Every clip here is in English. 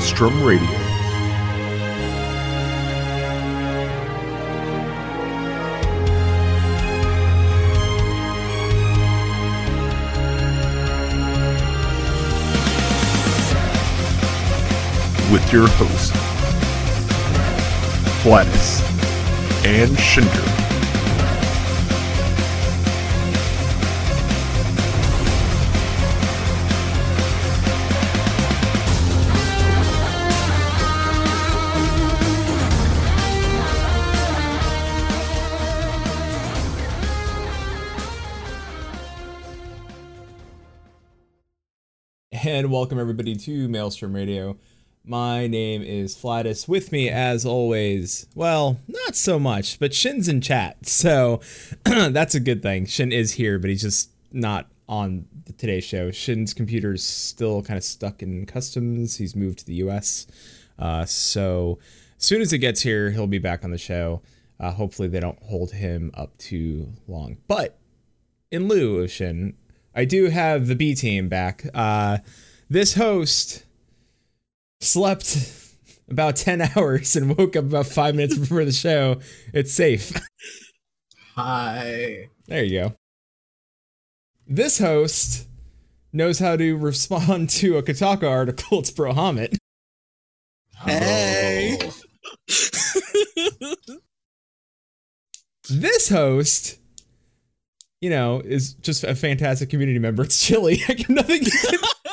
Maelstrom Radio. With your hosts, Flatus and Shinder. Welcome everybody to Maelstrom Radio. My name is Flatus. With me, as always, well, not so much, but Shin's in chat, so that's a good thing. Shin is here, but he's just not on the today's show. Shin's computer's still kind of stuck in customs. He's moved to the U.S., uh, so as soon as it gets here, he'll be back on the show. Uh, hopefully, they don't hold him up too long. But in lieu of Shin, I do have the B team back. Uh, this host slept about 10 hours and woke up about five minutes before the show. It's safe. Hi. There you go. This host knows how to respond to a Kotaku article. It's Bro Hamid. Hey. This host, you know, is just a fantastic community member. It's Chili. I can nothing.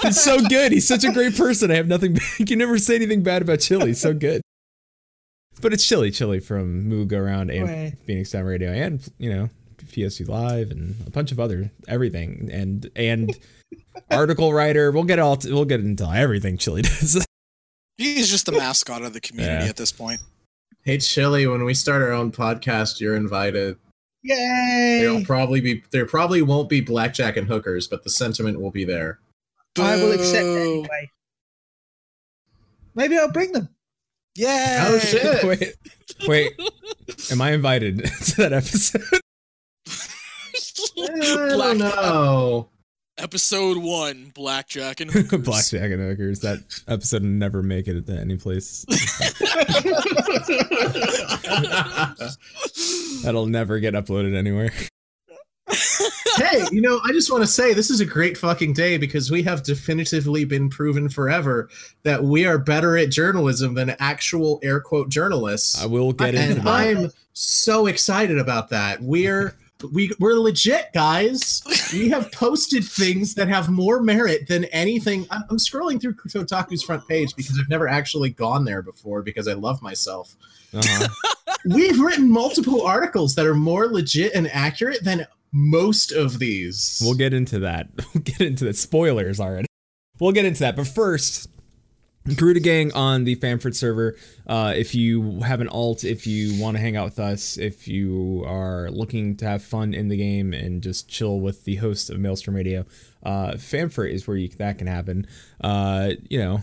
He's so good. He's such a great person. I have nothing. You can never say anything bad about Chili. He's so good. But it's Chili, Chili from Moo Go Around and Right. Phoenix Down Radio, and you know, PSU Live and a bunch of other everything, and and article writer. We'll get all. we'll get into everything Chili does. He's just the mascot of the community Yeah. at this point. Hey Chili, when we start our own podcast, you're invited. Yay! There'll probably be there probably won't be blackjack and hookers, but the sentiment will be there. I will accept Boo. anyway. Maybe I'll bring them. Yeah. Oh shit. wait, wait. Am I invited to that episode? I don't know. Episode one, Blackjack and Hookers. Blackjack and Hookers. That episode will never make it to any place. That'll never get uploaded anywhere. Hey, you know, I just want to say this is a great fucking day because we have definitively been proven forever that we are better at journalism than actual air quote journalists. I will get into and that. I'm so excited about that. We're we we're legit, guys. We have posted things that have more merit than anything. I'm, I'm scrolling through Kotaku's front page because I've never actually gone there before because I love myself. Uh-huh. We've written multiple articles that are more legit and accurate than most of these. We'll get into that. We'll get into that. Spoilers already. We'll get into that. But first, Garuda Gang on the Famfrit server. Uh, if you have an alt, if you want to hang out with us, if you are looking to have fun in the game and just chill with the host of Maelstrom Radio, uh, Famfrit is where you, that can happen. Uh, you know,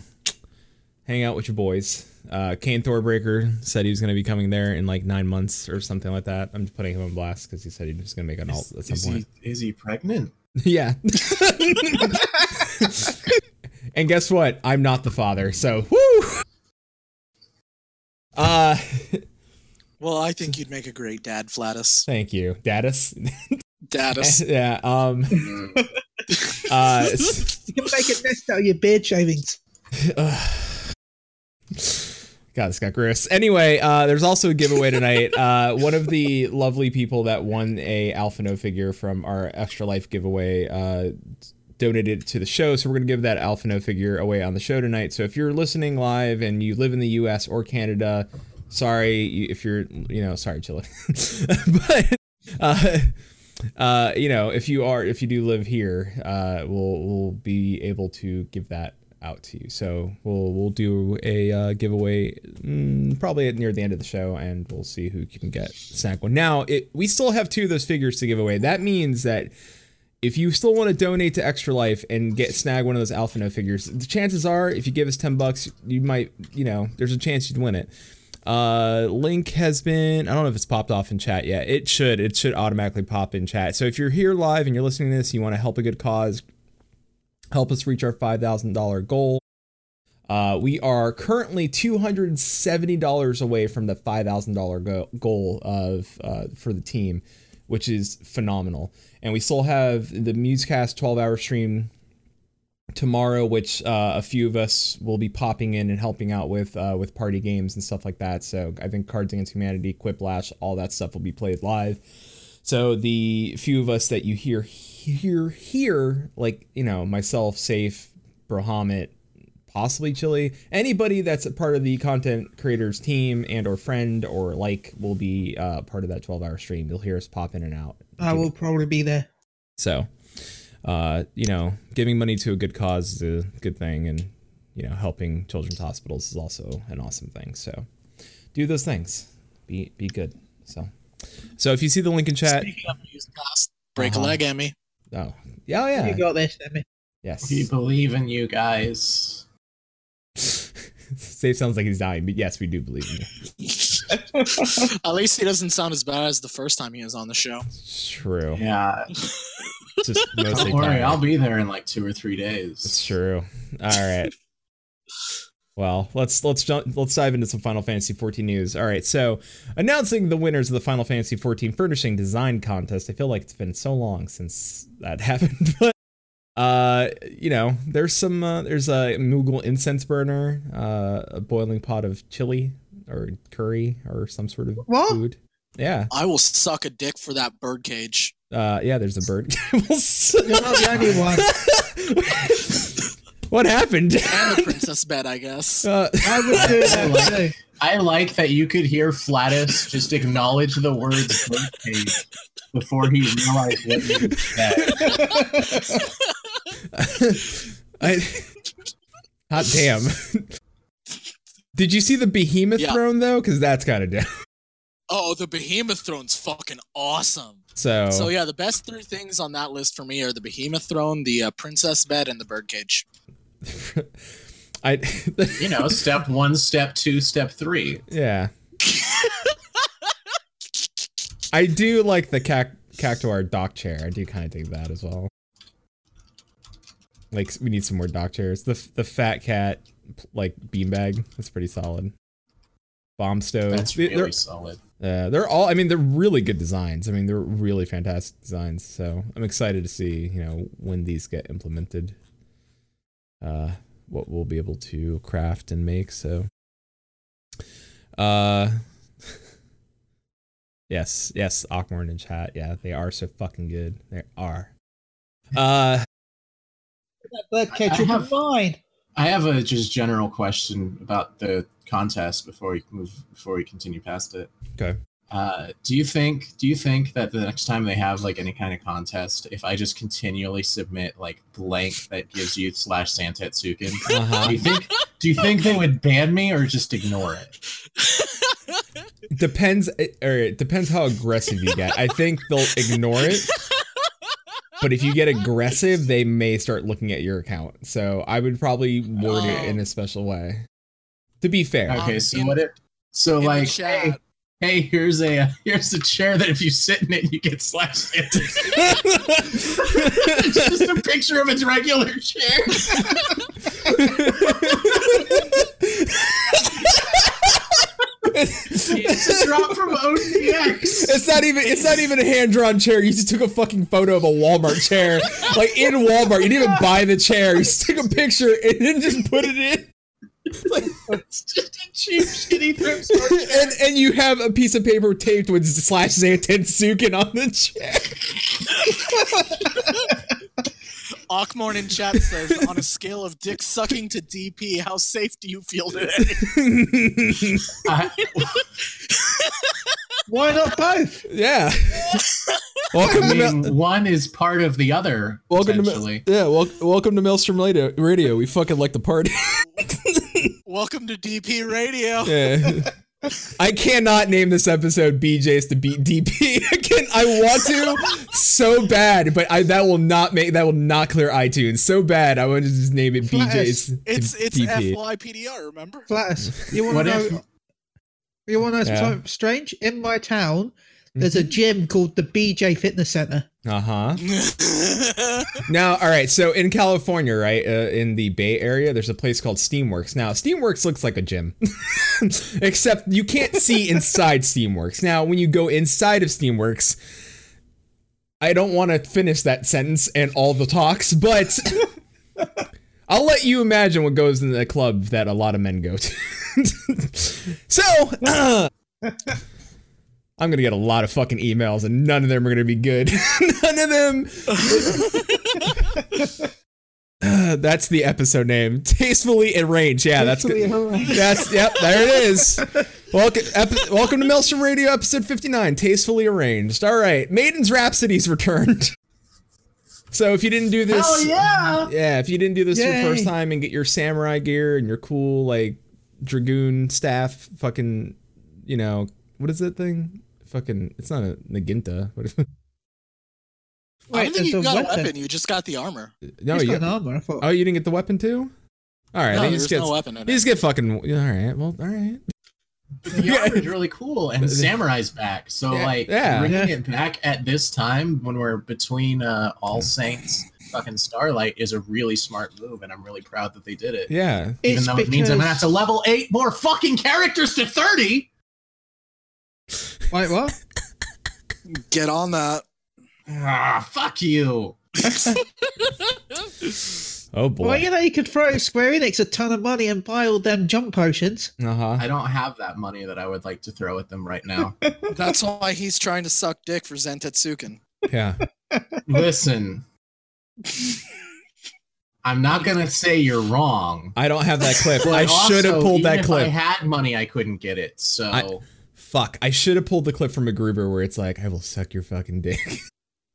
hang out with your boys. Uh, Kane Thorbreaker said he was going to be coming there in like nine months or something like that. I'm just putting him on blast because he said he was going to make an alt at some is point. he, is he pregnant? Yeah. and guess what? I'm not the father, so woo. Uh, Well, I think you'd make a great dad, Flatus. thank you, Dadus. Dadus. yeah. Um. Uh. You can make a nest out of your beard shavings. God, this got gross. Anyway, uh, there's also a giveaway tonight. Uh, one of the lovely people that won a Alphinaud figure from our Extra Life giveaway uh, donated to the show, so we're gonna give that Alphinaud figure away on the show tonight. So if you're listening live and you live in the U.S. or Canada, sorry if you're, you know, sorry, Chilla, but. Uh, uh, you know, if you are, if you do live here, uh, we'll we'll be able to give that out to you. So we'll we'll do a uh, giveaway mm, probably near the end of the show, and we'll see who can get snack one. Now, it, we still have two of those figures to give away. That means that if you still want to donate to Extra Life and get snag one of those Alphinaud figures, the chances are if you give us ten bucks, you might, you know, there's a chance you'd win it. Uh, link has been, I don't know if it's popped off in chat yet. It should, it should automatically pop in chat. So if you're here live and you're listening to this, you want to help a good cause, help us reach our $5,000 goal. Uh, we are currently two hundred and seventy dollars away from the five thousand dollar goal of uh, for the team, which is phenomenal. And we still have the Musecast twelve hour stream tomorrow, which uh, a few of us will be popping in and helping out with uh, with party games and stuff like that. So I think Cards Against Humanity, Quiplash, all that stuff will be played live. So the few of us that you hear here here, like you know myself, Safe, Brohamit, possibly Chili, anybody that's a part of the content creators team and or friend or like will be uh, part of that 12 hour stream. You'll hear us pop in and out. I will probably be there. So uh, you know, giving money to a good cause is a good thing, and you know, helping children's hospitals is also an awesome thing. So, do those things. Be be good. So, so if you see the link in chat, Speaking of Musecast, break Uh-huh. a leg, Emmy. oh yeah, oh, yeah, You got this, Emmy. yes. We believe in you guys. Safe sounds like he's dying, but yes, we do believe in you. At least he doesn't sound as bad as the first time he was on the show. It's true. Yeah, Just don't worry, tired. I'll be there in like two or three days. It's true. All right. Well, let's let's jump, let's dive into some Final Fantasy 14 news. All right, so announcing the winners of the Final Fantasy 14 furnishing design contest. I feel like it's been so long since that happened, but uh, you know, there's some uh, there's a Moogle incense burner, uh, a boiling pot of chili or curry or some sort of What? food. Yeah, I will suck a dick for that birdcage. uh, yeah. There's a bird. You're not the only one. what happened? And the princess bed, I guess. Uh, I would do that too. I like that you could hear Flatus just acknowledge the words birdcage before he realized what you said. I, hot damn. Did you see the behemoth Yeah. throne though? Because that's kind of down. Oh, the behemoth throne's fucking awesome. So, So yeah, the best three things on that list for me are the behemoth throne, the uh, princess bed, and the birdcage. I, You know, step one, step two, step three. yeah. I do like the cac- cactuar dock chair. I do kind of dig that as well. Like we need some more dock chairs. The the fat cat like beanbag. That's pretty solid. Bomb stove. That's really they're- solid. Uh, they're all. I mean, they're really good designs. I mean, they're really fantastic designs. So I'm excited to see, you know, when these get implemented. Uh, what we'll be able to craft and make. So, uh, yes, yes, Awkward in chat. Yeah, they are so fucking good. They are. Uh, That bird I catcher have- mine. I have a just general question about the contest before we move before we continue past it. okay. Uh, do you think do you think that the next time they have like any kind of contest, if I just continually submit like blank that gives you slash Zantetsuken, do Uh-huh. you think do you think they would ban me or just ignore it? depends or it depends how aggressive you get. I think they'll ignore it. But if you get aggressive, they may start looking at your account. So I would probably word it in a special way. To be fair. Okay, so what if so In the like chat. hey, hey here's a here's a chair that if you sit in it you get slashed. It's just a picture of its regular chair. It's a drop from ODX. It's not even it's not even a hand drawn chair. You just took a fucking photo of a Walmart chair. Like in Walmart. You didn't even buy the chair. You just took a picture and then just put it in. It's just a cheap, shitty thrift store chair. And and you have a piece of paper taped with slash Zantetsuken on the chair. Ockmorn in chat says, on a scale of dick sucking to DP, how safe do you feel today? I- Why not both? yeah. Welcome I to Mel- mean, one is part of the other. welcome to potentially. Mel- yeah. Wel- welcome to Maelstrom Radio. Radio. We fucking like the party. Welcome to DP Radio. Yeah. I cannot name this episode BJ's to beat DP. I can I want to so bad, but I that will not make that will not clear iTunes. So bad, I want to just name it BJ's to It's it's DP. FYPDR, remember? Flatus. You want What to if know? You want to know Yeah. strange? In my town, there's a gym called the BJ Fitness Center. Uh huh. Now, all right. So in California, right, uh, in the Bay Area, there's a place called Steamworks. Now, Steamworks looks like a gym, except you can't see inside Steamworks. Now, when you go inside of Steamworks, I don't want to finish that sentence and all the talks, but I'll let you imagine what goes in the club that a lot of men go to. so, I'm gonna get a lot of fucking emails, and none of them are gonna be good. none of them. Uh, that's the episode name. Tastefully arranged. Yeah, that's good. That's yep. There it is. Welcome, epi- welcome to Maelstrom Radio, episode fifty-nine. Tastefully arranged. All right, Maiden's Rhapsody's returned. So if you didn't do this, Hell yeah! yeah, if you didn't do this your first time and get your samurai gear and your cool like dragoon staff, fucking, you know, what is that thing? Fucking, it's not a naginata. What is, I Wait, don't think you got weapon. a weapon. You just got the armor. no, He's you, got an armor. Thought. oh, you didn't get the weapon too. All right, no, you there's just get, no weapon in you just get fucking. All right, well, all right. The armor is really cool, and Samurai's back. So Yeah, like yeah. bringing it back at this time when we're between uh, All Saints, fucking Starlight is a really smart move, and I'm really proud that they did it. Yeah, Even It's though it means I'm gonna have to level eight more fucking characters to thirty. Wait, what? Get on that. Ah, fuck you. Oh boy. Well, you know, you could throw Square Enix a ton of money and buy all them jump potions. uh huh. I don't have that money that I would like to throw at them right now. That's why he's trying to suck dick for Zantetsuken. Yeah. Listen, I'm not gonna say you're wrong. I don't have that clip. I should have pulled even that if clip. I had money, I couldn't get it. So I- Fuck. I should have pulled the clip from MacGruber where it's like, I will suck your fucking dick.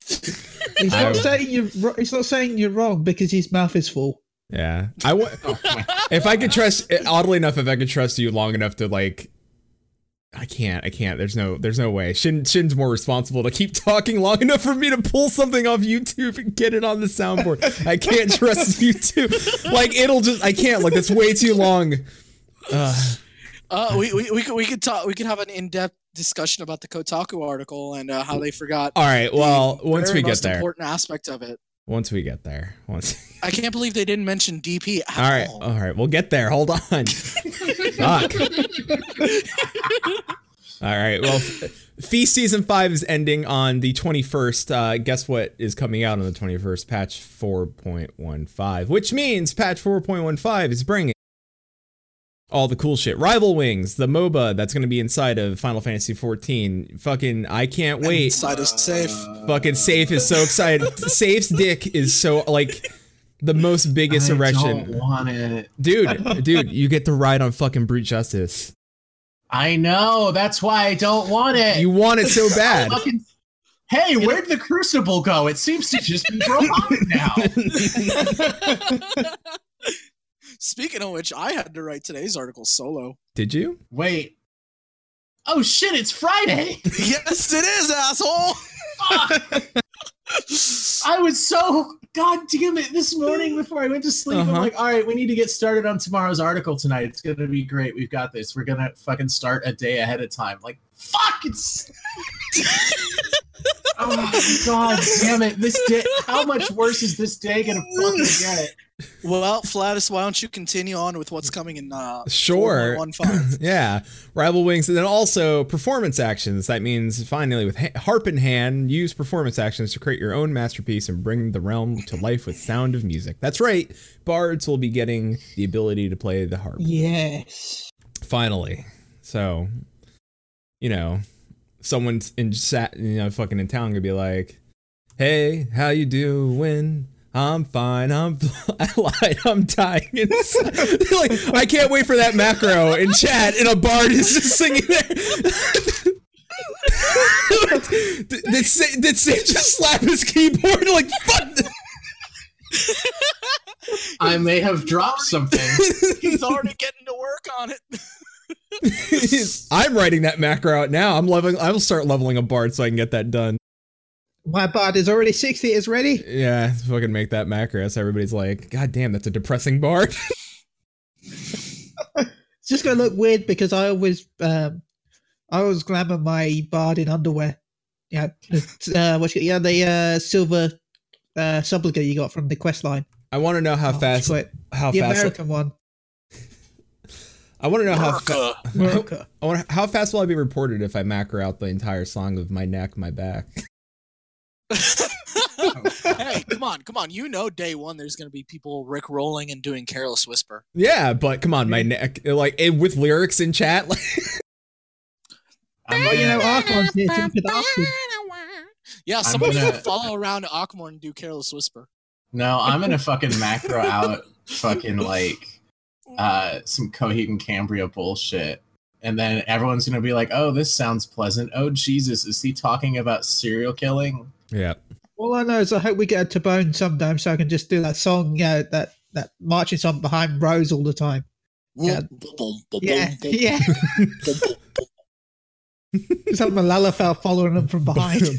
He's not saying you're. He's not saying you're wrong because his mouth is full. Yeah. I w- my- if I could trust eh, oddly enough, if I could trust you long enough to like I can't, I can't. There's no there's no way. Shin Shin's more responsible to keep talking long enough for me to pull something off YouTube and get it on the soundboard. I can't trust YouTube. Like it'll just I can't, like that's way too long. Ugh. Uh, we, we, we, could, we could talk. We could have an in-depth discussion about the Kotaku article and uh, how they forgot. all right, well, the once we get there. important aspect of it. Once we get there. Once I can't believe they didn't mention DP at All right, all. all right, we'll get there. Hold on. Fuck. All right. Well, Feast season five is ending on the 21st. Uh, guess what is coming out on the 21st? Patch 4.15, which means patch 4.15 is bringing all the cool shit. Rival Wings, the MOBA that's going to be inside of Final Fantasy 14. Fucking, I can't wait. Inside is safe. Fucking Safe is so excited. Safe's dick is so like the most biggest I erection. don't want it. Dude, dude, you get to ride on fucking Brute Justice. I know. That's why I don't want it. You want it so bad. Fucking- Hey, where'd the Crucible go? It seems to just be robotic now. Speaking of which, I had to write today's article solo. Did you? Wait. Oh shit! It's Friday. yes, it is, asshole. I was so god damn it this morning before I went to sleep. Uh-huh. I'm like, all right, we need to get started on tomorrow's article tonight. It's gonna be great. We've got this. We're gonna fucking start a day ahead of time. Like, fuck, it's Oh god damn it. This day how much worse is this day gonna fucking get? Well, Flatus, why don't you continue on with what's coming in uh Sure. yeah. Rival Wings. And then also performance actions. That means finally, with ha- harp in hand, use performance actions to create your own masterpiece and bring the realm to life with sound of music. That's right. Bards will be getting the ability to play the harp. Yes. finally. So, you know, someone's in sat, you know, fucking in town gonna be like, "Hey, how you doing? I'm fine. I'm I lied. I'm dying." inside." like, I can't wait for that macro in chat, and a bard is just singing there. did, did, Sa- did Sam just slap his keyboard like fuck? I may have dropped something. He's already getting to work on it. I'm writing that macro out now. I'm leveling. I will start leveling a bard so I can get that done. My bard is already 60. is ready. Yeah, fucking make that macro. So everybody's like, God damn, that's a depressing bard. It's just gonna look weird because I always, um, I always glamour my bard in underwear. Yeah, uh, what's yeah, the uh, silver uh, subliga you got from the quest line. I want to know how Oh, fast quite- how the fast American one. I want to know how fa- America. America. I wonder how fast will I be reported if I macro out the entire song of my neck, my back. hey, come on, come on. You know, day one, there's going to be people Rick rolling and doing Careless Whisper. Yeah, but come on, my neck, like it, with lyrics in chat. Like, I'm Well, you know, gonna- here, so you could ask him. Yeah, somebody gonna- follow around Aquamore and do Careless Whisper. no, I'm gonna fucking macro out fucking like uh some Coheed and Cambria bullshit. And then everyone's gonna be like, "Oh, this sounds pleasant. Oh, Jesus, is he talking about serial killing?" yeah, All I know is I hope we get a Tabone sometime so I can just do that song, yeah, that that marching song behind Rose all the time. Yeah. Yeah, yeah. Just have Malalafell following them from behind.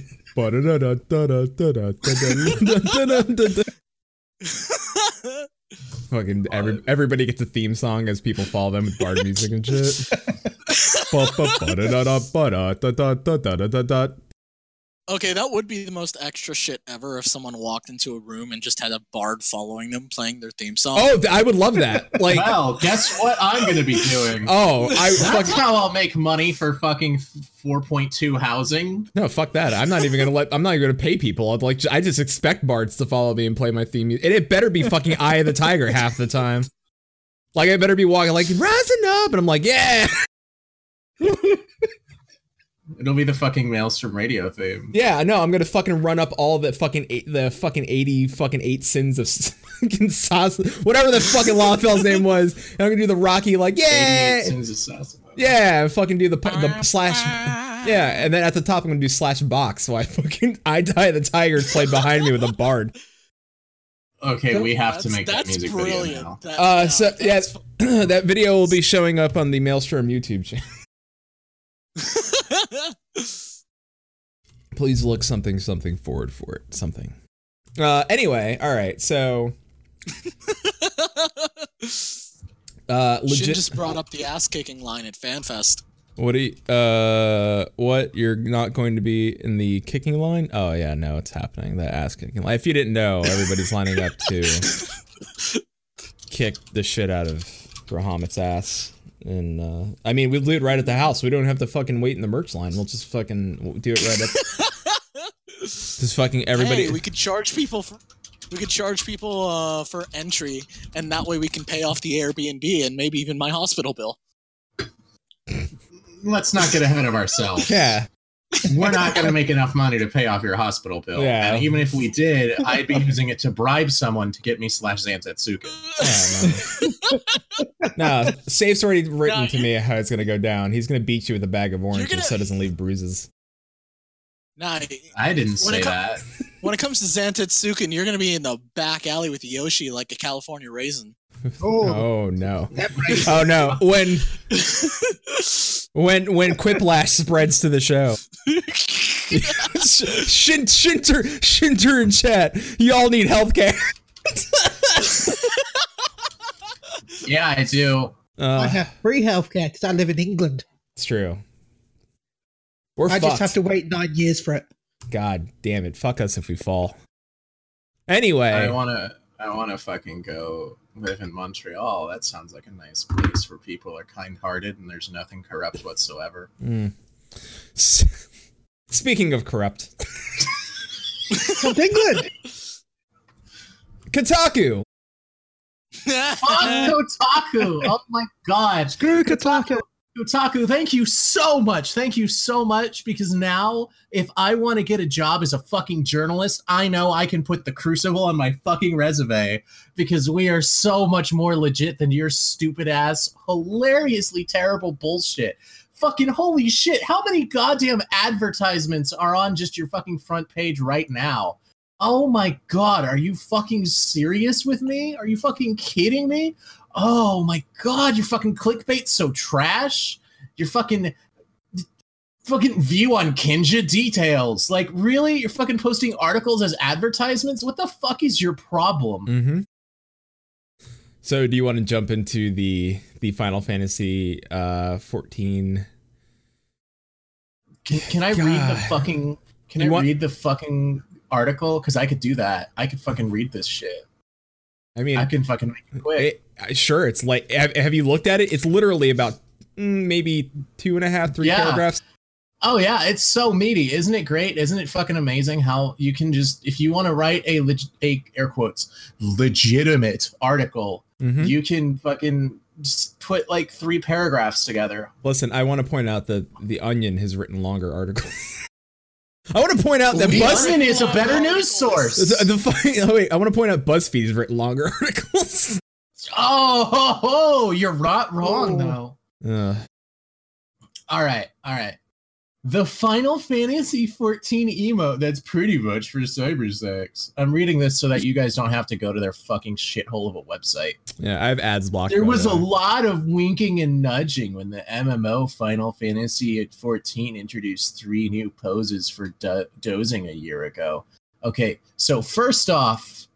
Fucking every, everybody gets a theme song as people follow them with bard music and shit. okay, that would be the most extra shit ever if someone walked into a room and just had a bard following them playing their theme song. Oh, I would love that. Like, well, guess what I'm gonna be doing? oh, I That's fucking how I'll make money for fucking 4.2 housing. no, fuck that. I'm not even gonna let. I'm not even gonna pay people. I'd like, I just expect bards to follow me and play my theme music, and it better be fucking Eye of the Tiger half the time. Like, I better be walking like rising up, and I'm like, yeah, It'll be the fucking Maelstrom radio theme. yeah. No, I'm gonna fucking run up all the fucking eight, the fucking eighty fucking eight sins of fucking sauce, whatever the fucking Lawfell's name was. And I'm gonna do the Rocky like, yeah, Sins of Sasimo. yeah, fucking do the the slash. Yeah, and then at the top I'm gonna do slash box. So I fucking I die the tigers played behind me with a bard. Okay, we have to That's- make that that's music brilliant. video now. That- Uh, yeah, so yeah, that's that video will be showing up on the Maelstrom YouTube channel. Please look something something forward for it. Something. Uh, anyway, all right. So, uh, Shin legit. just brought up the ass kicking line at FanFest. What do you, uh, what you're not going to be in the kicking line? Oh yeah, no, it's happening. The ass kicking line. If you didn't know, everybody's lining up to kick the shit out of Rahamat's ass. And uh, I mean, we do it right at the house. We don't have to fucking wait in the merch line. We'll just fucking do it right up. just fucking everybody. Hey, we could charge people for. We could charge people uh, for entry, and that way we can pay off the Airbnb and maybe even my hospital bill. Let's not get ahead of ourselves. yeah. We're not going to make enough money to pay off your hospital bill. Yeah. And even if we did, I'd be using it to bribe someone to get me slash Zantetsuka. Yeah, no. no, Safe's already written No, to me how it's gonna go down. He's gonna beat you with a bag of oranges gonna- so it doesn't leave bruises. Nah, I didn't When say it com- that. when it comes to Zantetsuken, you're gonna be in the back alley with Yoshi like a California raisin. Oh, Oh no. Oh no. When when when Quiplash spreads to the show. Shin, Shinter Shinter in chat. Y'all need healthcare. Yeah, I do. I Uh, have free healthcare because I live in England. it's true. We're I fucked. just have to wait nine years for it. God damn it. Fuck us if we fall. Anyway. I want to. I want to fucking go live in Montreal. That sounds like a nice place where people are kind-hearted and there's nothing corrupt whatsoever. Mm. S- Speaking of corrupt, From England. Kotaku. Fuck Kotaku! Oh my god! Screw Kotaku. Kotaku, thank you so much. Thank you so much because now if I want to get a job as a fucking journalist, I know I can put the Crucible on my fucking resume because we are so much more legit than your stupid ass, hilariously terrible bullshit. Fucking holy shit. How many goddamn advertisements are on just your fucking front page right now? Oh my god, are you fucking serious with me? Are you fucking kidding me? Oh my god, your fucking clickbait's so trash. Your fucking fucking view on Kinja details. Like, really? You're fucking posting articles as advertisements? What the fuck is your problem? Mm-hmm. So, do you want to jump into the the Final Fantasy uh 14? Can, can I read the fucking Can You I want- read the fucking article? Because I could do that. I could fucking read this shit. I mean, I can fucking make it quick. it, sure. It's like, have, have you looked at it? It's literally about mm, maybe two and a half, three Yeah. paragraphs. Oh yeah, it's so meaty, isn't it? Great, isn't it? Fucking amazing how you can just if you want to write a leg- a air quotes legitimate article, Mhm. you can fucking just put like three paragraphs together. Listen, I want to point out that the Onion has written longer articles. I want to point out that The Buzz. Onion is a better news source. The, the, fu- oh, wait, I want to point out BuzzFeed has written longer articles. Oh, ho, ho, you're not wrong Oh. though. Uh, All right, all right. The Final Fantasy 14 emote that's pretty much for cybersex. I'm reading this so that you guys don't have to go to their fucking shithole of a website. yeah, I have ads blocked. There was a lot of winking and nudging when the MMO Final Fantasy 14 introduced three new poses for do- dozing a year ago. Okay, so first off,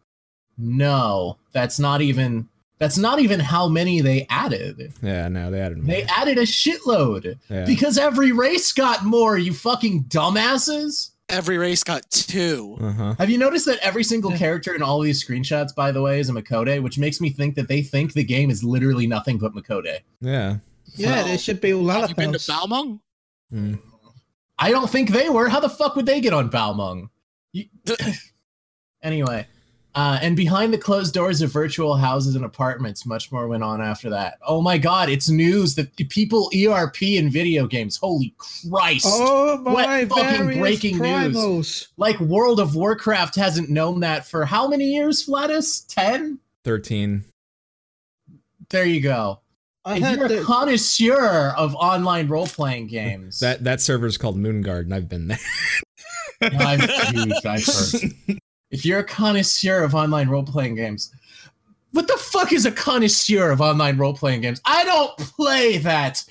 no, that's not even that's not even how many they added. Yeah, no, they added more. They added a shitload yeah. because every race got more. You fucking dumbasses. Every race got two. uh-huh. Have you noticed that every single character in all these screenshots, by the way, is a Miqo'te, which makes me think that they think the game is literally nothing but Miqo'te. Yeah. Yeah, Well, there should be all Have you been to Lalafells. Balmung? Mm. I don't think they were. How the fuck would they get on Balmung? You- anyway, uh, and behind the closed doors of virtual houses and apartments, much more went on after that. Oh my god, it's news that people ERP in video games. Holy Christ. Oh What my fucking various breaking news. Like World of Warcraft hasn't known that for how many years, Flatus? 10? 13. There you go. I if you're a connoisseur of online role playing games, That that server is called Moonguard, and I've been there. I've, huge, I've heard. if you're a connoisseur of online role playing games, what the fuck is a connoisseur of online role playing games? I don't play that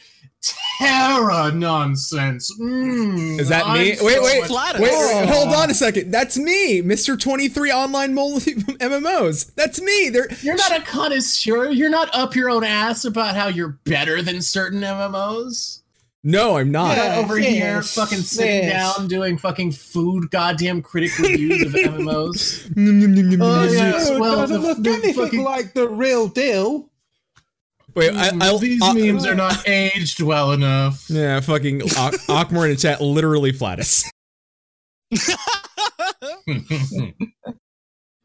TERA nonsense. Mm, Is that I'm me? so Wait, wait. Wait, wait, hold on a second. That's me, Mr. 23 online multi MMOs. That's me. They're You're not a connoisseur. You're not up your own ass about how you're better than certain MMOs. No, I'm not. Yeah. not over here yes, fucking sitting yes. down doing fucking food goddamn critic reviews of MMOs. Oh, yes. Yeah. Well, doesn't the- look the anything fucking- like the real deal. Wait, I, mm, I'll, These I'll- memes are not aged well enough. Yeah, fucking Awk- in in chat, literally flatus.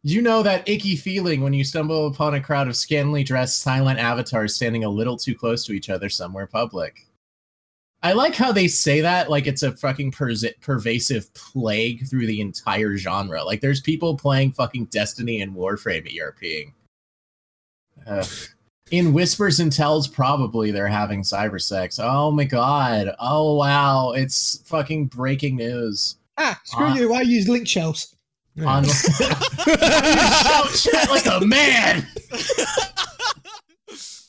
you know that icky feeling when you stumble upon a crowd of scantily dressed silent avatars standing a little too close to each other somewhere public. I like how they say that like it's a fucking perse- pervasive plague through the entire genre. Like there's people playing fucking Destiny and Warframe at ERPing. Ugh. in whispers and tells, probably they're having cybersex. Oh my god. Oh wow. It's fucking breaking news. Ah, screw Ah. you. I use link shells. Yeah. On shout chat like a man.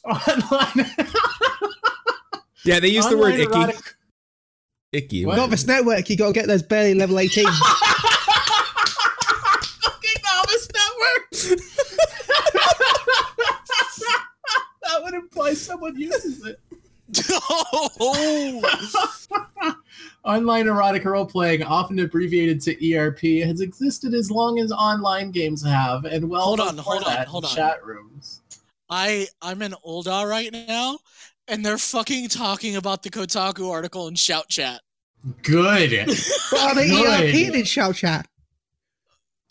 Online. Yeah, they use the word online icky. erotic- Icky. What? Novice Network, you got to get those barely level 18. Fucking novice network. that would imply someone uses it. oh, Online erotic role playing, often abbreviated to ERP, has existed as long as online games have, and well Hold on, hold on, hold on. chat rooms. I I'm in Ul'dah right now, and they're fucking talking about the Kotaku article in Shout Chat. Good. But are they Good. ERP in Shout Chat?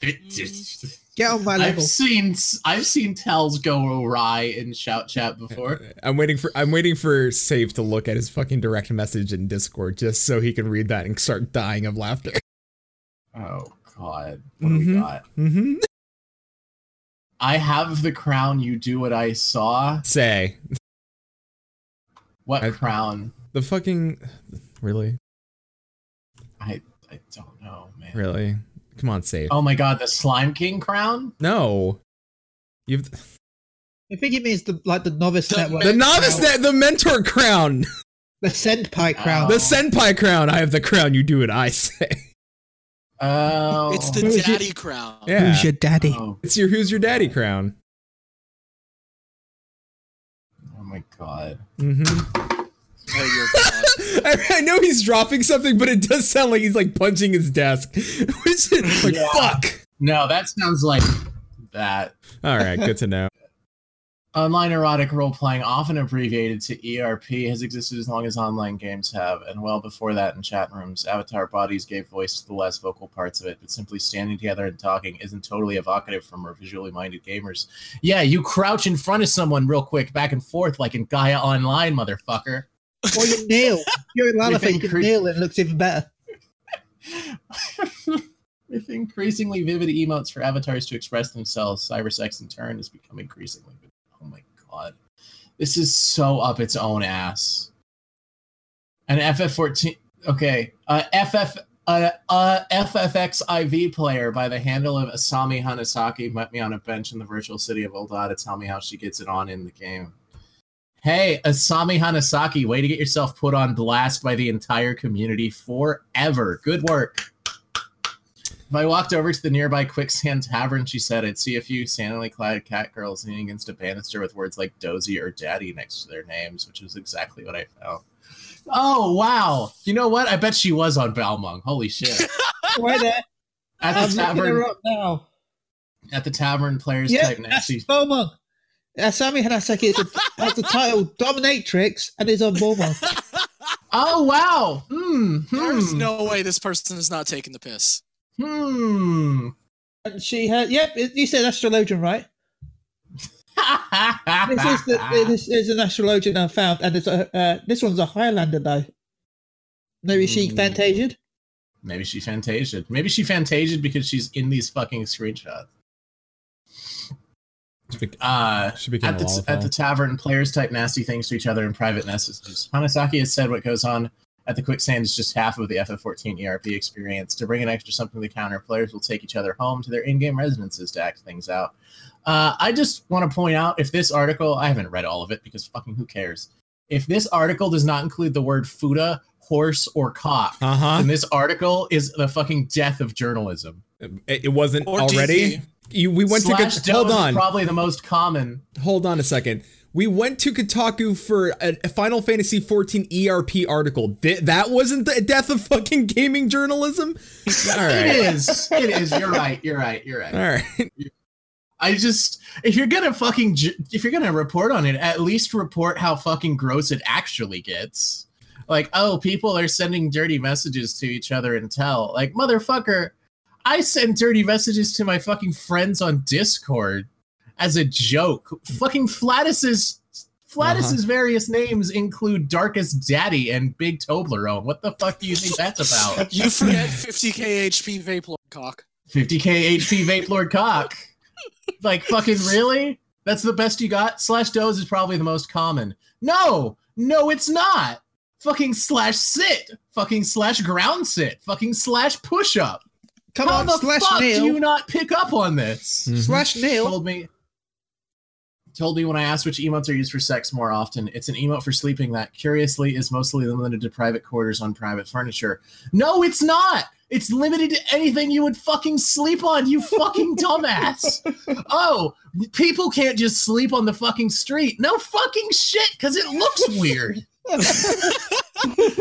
Get on my I've seen I've seen tells go awry in shout chat before. I'm waiting for I'm waiting for Save to look at his fucking direct message in Discord just so he can read that and start dying of laughter. Oh God, what do we got? Mm-hmm. I have the crown. You do what I saw. Say What I- crown? the fucking really, I I don't know, man. really. Come on, Save. Oh my God, the Slime King crown. No, you've I think it means the like the Novice The- Network. the novice crown. net, the mentor crown, The Senpai crown. the Oh. senpai crown. I have the crown. You do what I say. Oh, It's the Who is it? daddy crown. Yeah, Who's your daddy? Oh, it's your who's your daddy crown. God. Mm-hmm. Your God. I, I know he's dropping something, but it does sound like he's like punching his desk. Which is like Yeah. fuck. No, that sounds like that. All right, good to know. Online erotic role playing, often abbreviated to ERP, has existed as long as online games have, and well before that in chat rooms. Avatar bodies gave voice to the less vocal parts of it, but simply standing together and talking isn't totally evocative for more visually minded gamers. Yeah, you crouch in front of someone real quick, back and forth, like in Gaia Online, motherfucker. Or you kneel. You're in Lalafell, you With can incre- kneel and it looks even better. With increasingly vivid emotes for avatars to express themselves, cybersex in turn has become increasingly god. This is so up its own ass. An FF14 okay, uh FF uh, uh FFXIV player by the handle of Asami Hanasaki met me on a bench in the virtual city of Ul'dah to tell me how she gets it on in the game. Hey, Asami Hanasaki, way to get yourself put on blast by the entire community forever. Good work. If I walked over to the nearby Quicksand Tavern, she said, I'd see a few sandally clad cat girls leaning against a banister with words like dozy or daddy next to their names, which was exactly what I found. Oh, wow. You know what? I bet she was on Balmung. Holy shit. Right there. At I'm the her tavern, up now. at the tavern, players Yeah, type that's nasty. Balmung. Asami Hanasaki is the, has the title Dominatrix and is on Balmung. Oh, wow. Hmm. There's Hmm. no way this person is not taking the piss. Hmm. And she had, yep, you said astrologian, right? This is, the, this is an astrologian I found, and it's a, uh, this one's a Highlander, though. Maybe she Mm. fantasied? Maybe she fantasied. Maybe she fantasied because she's in these fucking screenshots. Uh, at the, Lollapalooza. at the tavern, players type nasty things to each other in private messages. Hanasaki has said what goes on at the quicksand is just half of the FF14 ERP experience. To bring an extra something to the counter, players will take each other home to their in-game residences to act things out. Uh, I just want to point out if this article, I haven't read all of it because fucking who cares. If this article does not include the word fuda, horse, or cock, Uh-huh. then this article is the fucking death of journalism. It, it wasn't Or already. DZ. You, we went Slash to hold on. probably the most common. hold on a second. We went to Kotaku for a, Final Fantasy 14 ERP article. Th- that wasn't the death of fucking gaming journalism. All It right. is. It is. You're right. You're right. You're right. All right. I just if you're gonna fucking if you're gonna report on it, at least report how fucking gross it actually gets. Like, oh, people are sending dirty messages to each other and tell. Like, motherfucker, I send dirty messages to my fucking friends on Discord as a joke. Fucking Flatus's Flatus's various names include Darkest Daddy and Big Toblerone. What the fuck do you think that's about? You forget 50k HP vape lord cock. 50k HP Vape Lord Cock. Like fucking really? That's the best you got? Slash doze is probably the most common. No, no, it's not. Fucking slash sit. Fucking slash ground sit. Fucking slash push up. Come How on, the slash fuck kneel. do you not pick up on this? Mhm. Slash kneel. Told me told me when I asked which emotes are used for sex more often, it's an emote for sleeping that curiously is mostly limited to private quarters on private furniture. No, it's not. It's limited to anything you would fucking sleep on, you fucking dumbass. oh, people can't just sleep on the fucking street. No fucking shit, because it looks weird.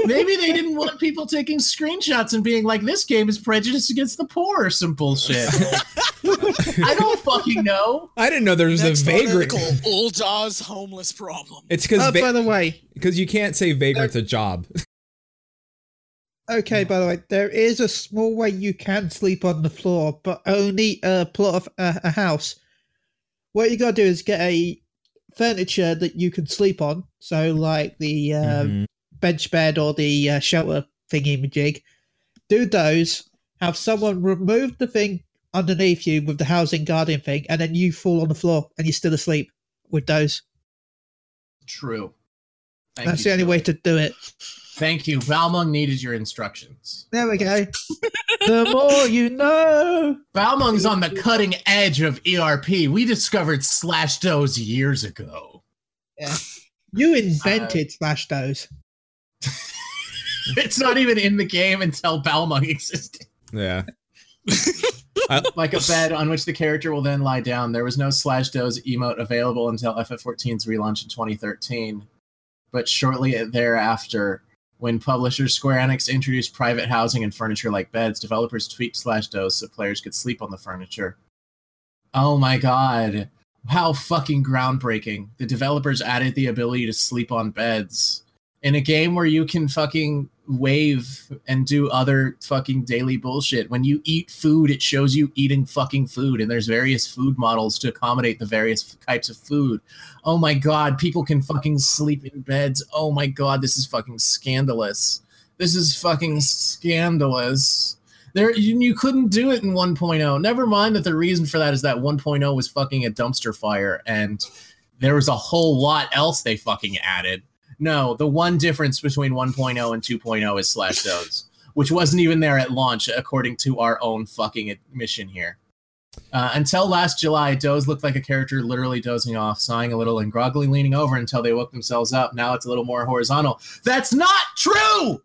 Maybe they didn't want people taking screenshots and being like, this game is prejudiced against the poor or some bullshit. I don't fucking know. I didn't know there was Next a vagrant. article, Ul'dah's homeless problem. It's because Oh, by the way, because you can't say vagrant's uh, a job. okay, by the way, there is a small way you can sleep on the floor, but only a plot of a, a house. What you gotta do is get a furniture that you can sleep on. So, like the uh, Mhm. bench bed or the uh, shelter thingy majig. Do those. Have someone remove the thing underneath you with the housing guardian thing, and then you fall on the floor and you're still asleep with those. True. Thank That's you, the only way to do it. Thank you. Balmung needed your instructions. There we go. The more you know. Balmung's on the cutting edge of ERP. We discovered slash doze years ago. You invented uh, slash those. It's not even in the game until Balmung existed. Yeah. Like a bed on which the character will then lie down. There was no slash doze emote available until FF14's relaunch in 2013. But shortly thereafter, When publisher Square Enix introduced private housing and furniture like beds, developers tweaked slash doze so players could sleep on the furniture. Oh my god. How fucking groundbreaking. The developers added the ability to sleep on beds. In a game where you can fucking wave and do other fucking daily bullshit. When you eat food, it shows you eating fucking food, and there's various food models to accommodate the various types of food. Oh my god, people can fucking sleep in beds. Oh my god, this is fucking scandalous. This is fucking scandalous. There, you, you couldn't do it in 1.0. Never mind that the reason for that is that 1.0 was fucking a dumpster fire, and there was a whole lot else they fucking added. No, the one difference between 1.0 and 2.0 is slash doze, which wasn't even there at launch, according to our own fucking admission here. Uh, until last July, Doze looked like a character literally dozing off, sighing a little, and groggily leaning over until they woke themselves up. Now it's a little more horizontal. That's not true!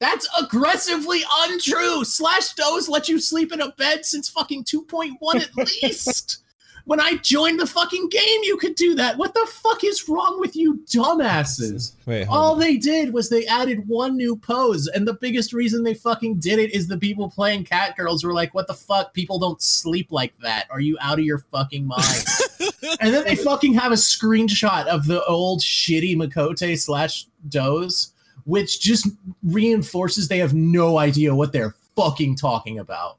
That's aggressively untrue. Slash Doze let you sleep in a bed since fucking 2.1 at least. When I joined the fucking game, you could do that. What the fuck is wrong with you, dumbasses? Wait, All on. they did was they added one new pose, and the biggest reason they fucking did it is the people playing Cat Girls were like, "What the fuck? People don't sleep like that. Are you out of your fucking mind?" and then they fucking have a screenshot of the old shitty Miqo'te slash Doze, which just reinforces they have no idea what they're fucking talking about.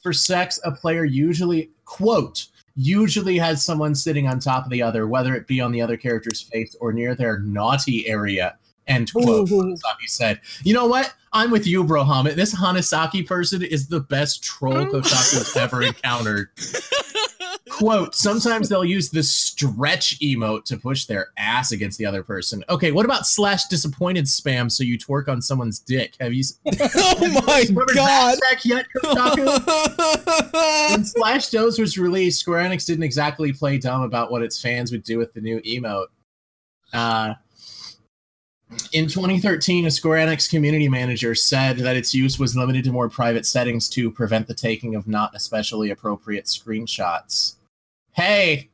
For sex, a player usually quote usually has someone sitting on top of the other, whether it be on the other character's face or near their naughty area. End quote. Said. You know what? I'm with you, bro, Hamid. This Hanasaki person is the best troll Kotaku's ever encountered. Quote, sometimes they'll use the stretch emote to push their ass against the other person. Okay, what about slash disappointed spam so you twerk on someone's dick? Have you oh my god! that yet, when Slash Doze was released, Square Enix didn't exactly play dumb about what its fans would do with the new emote. Uh, in 2013, a Square Enix community manager said that its use was limited to more private settings to prevent the taking of not especially appropriate screenshots. Hey,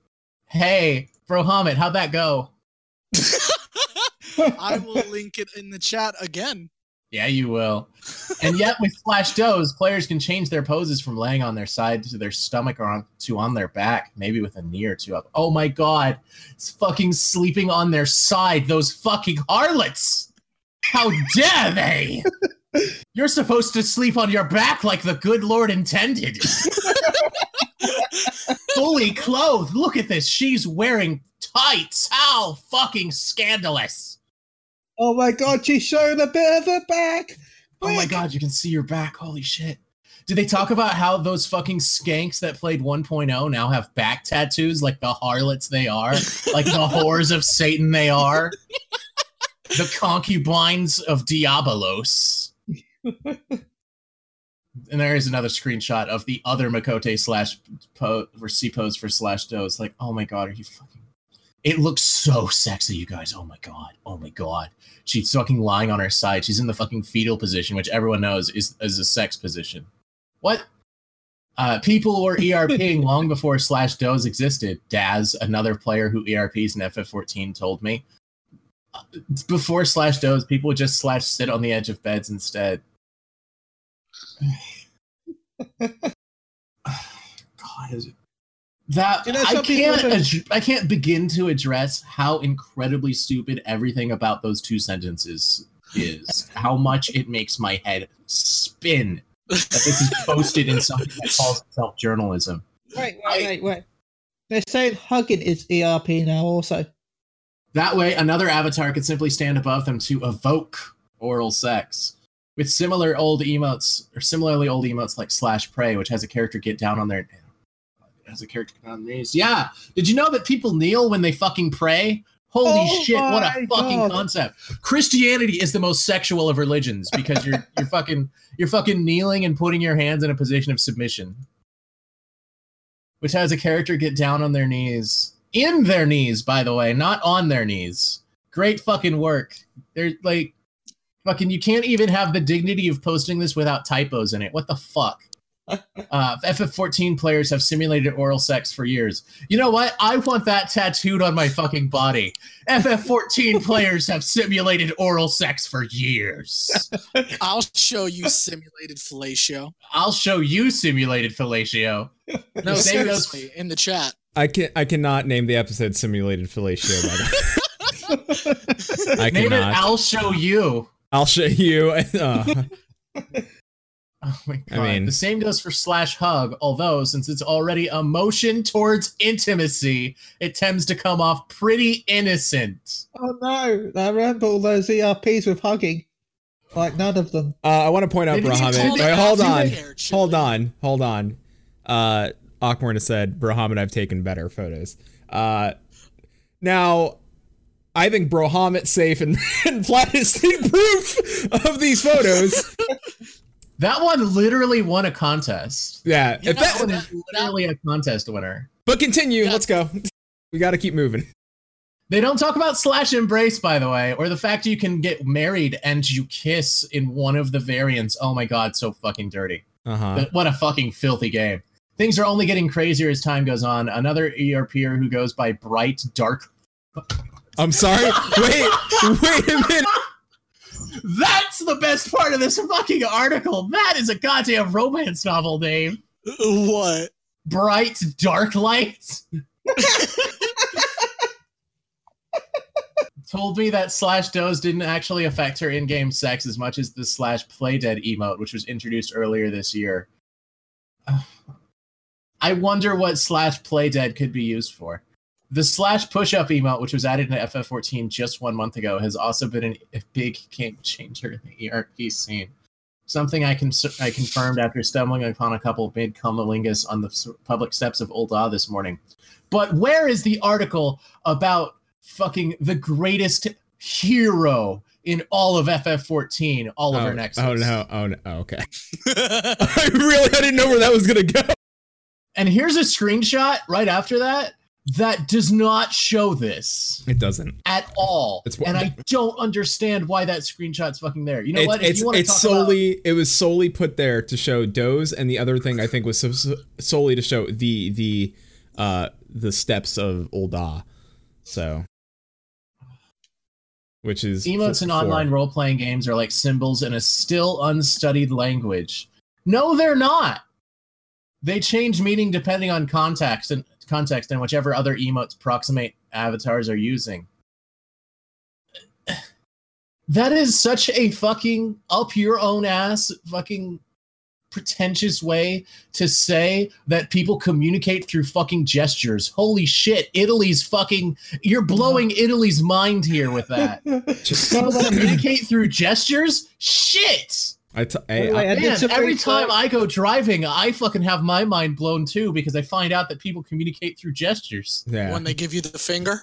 hey, Bro Hamid, how'd that go? I will link it in the chat again. Yeah, you will. And yet, with Flash Doze, players can change their poses from laying on their side to their stomach or on to on their back, maybe with a knee or two up. Oh my god, it's fucking sleeping on their side. Those fucking harlots! How dare they? You're supposed to sleep on your back like the good Lord intended. Fully clothed. Look at this. She's wearing tights. How fucking scandalous. Oh my god, she's showing a bit of her back. Oh my god, you can see your back. Holy shit. Did they talk about how those fucking skanks that played 1.0 now have back tattoos like the harlots they are? Like the whores of Satan they are? The concubines of Diabolos. And there is another screenshot of the other Miqo'te slash po or C pose for slash doze. Like, oh my god, are you fucking it looks so sexy, you guys. Oh my god. Oh my god. She's fucking lying on her side. She's in the fucking fetal position, which everyone knows is, is a sex position. What? Uh, people were ERPing long before slash doze existed. Daz, another player who ERPs in FF14, told me. Uh, Before slash doze, people would just slash sit on the edge of beds instead. God, is it? That You know, I can't ad- I can't begin to address how incredibly stupid everything about those two sentences is. how much it makes my head spin that this is posted in something that calls itself journalism. Wait, I- wait, wait, wait. They're saying hugging is ERP now also. That way, another avatar could simply stand above them to evoke oral sex. With similar old emotes, or similarly old emotes like slash pray, which has a character get down on their has a character get on their knees. Yeah. Did you know that people kneel when they fucking pray? Holy Oh shit, what a fucking God. concept. Christianity is the most sexual of religions because you're you're fucking you're fucking kneeling and putting your hands in a position of submission. Which has a character get down on their knees. In their knees, by the way, not on their knees. Great fucking work. They're like fucking you can't even have the dignity of posting this without typos in it. What the fuck? Uh, FF14 players have simulated oral sex for years. You know what? I want that tattooed on my fucking body. FF14 players have simulated oral sex for years. I'll show you simulated fellatio. I'll show you simulated fellatio. No, Same goes- seriously, in the chat. I can I cannot name the episode simulated fellatio. By the way. I Name it, cannot. I'll show you. I'll show you. Uh, Oh my god! I mean- the same goes for slash hug, although since it's already a motion towards intimacy, it tends to come off pretty innocent. Oh no! I remember all those ERPs with hugging. Like none of them. uh, I want to point out, Brahman. Wait, hold on. Do Hold on. Hold on. Uh, Awkward has said, Brahman, I've taken better photos. Uh, now, I think Brohamet safe and, and flattest proof of these photos. That one literally won a contest. Yeah. You if know, that, That one that- is literally a contest winner. but continue. Yeah. Let's go. We got to keep moving. They don't talk about slash embrace, by the way, or the fact you can get married and you kiss in one of the variants. Oh my god, so fucking dirty. Uh huh. What a fucking filthy game. Things are only getting crazier as time goes on. Another ERPer who goes by Bright Dark. I'm sorry. Wait. Wait a minute. That's the best part of this fucking article. That is a goddamn romance novel name. What? Bright Dark Light. Told me that slash doze didn't actually affect her in-game sex as much as the slash play dead emote, which was introduced earlier this year. I wonder what slash play dead could be used for. The slash push up emote, which was added to FF14 just one month ago, has also been a big game changer in the ERP scene. Something I, cons- I confirmed after stumbling upon a couple mid cummalingus on the public steps of Old Ah this morning. But where is the article about fucking the greatest hero in all of FF14, Oliver oh, Nexus? oh no. Oh no. Oh, okay. I really I didn't know where that was gonna go. And here's a screenshot right after that that does not show this It doesn't. at all. It's- and I don't understand why that screenshot's fucking there. You know It's what? If it's, you want to it's talk about- solely it was solely put there to show Doze, and the other thing I think was so, so- solely to show the the uh the steps of Ul'dah. So, which is Emotes in online role playing games are like symbols in a still unstudied language. No, they're not. They change meaning depending on context and context and whichever other emotes proximate avatars are using. That is such a fucking up your own ass fucking pretentious way to say that people communicate through fucking gestures. Holy shit, Italy's fucking you're blowing Italy's mind here with that. People communicate through gestures? Shit! I t- I- Wait, I- I did Man, every research. time I go driving, I fucking have my mind blown too because I find out that people communicate through gestures. yeah. When they give you the finger?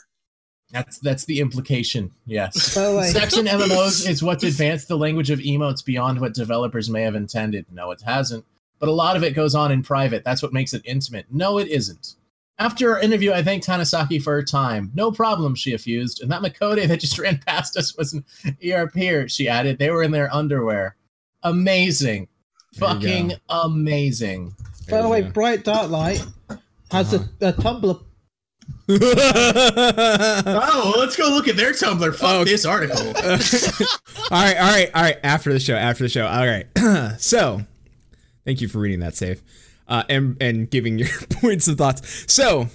That's that's the implication. Yes. By the way, Sex in MMOs is what's advanced the language of emotes beyond what developers may have intended. No, it hasn't. But a lot of it goes on in private. That's what makes it intimate. No, it isn't. After our interview, I thanked Tanasaki for her time. No problem, she effused. And that Miqo'te that just ran past us was an ERP, she added. They were in their underwear. Amazing. There Fucking go. amazing. by the way, There Bright Dark Light has Uh-huh. a, a Tumblr. Oh, let's go look at their Tumblr. Fuck Oh. this article. all right, all right, all right. After the show, after the show. All right. so, thank you for reading that, safe, uh, and and giving your points and thoughts. So,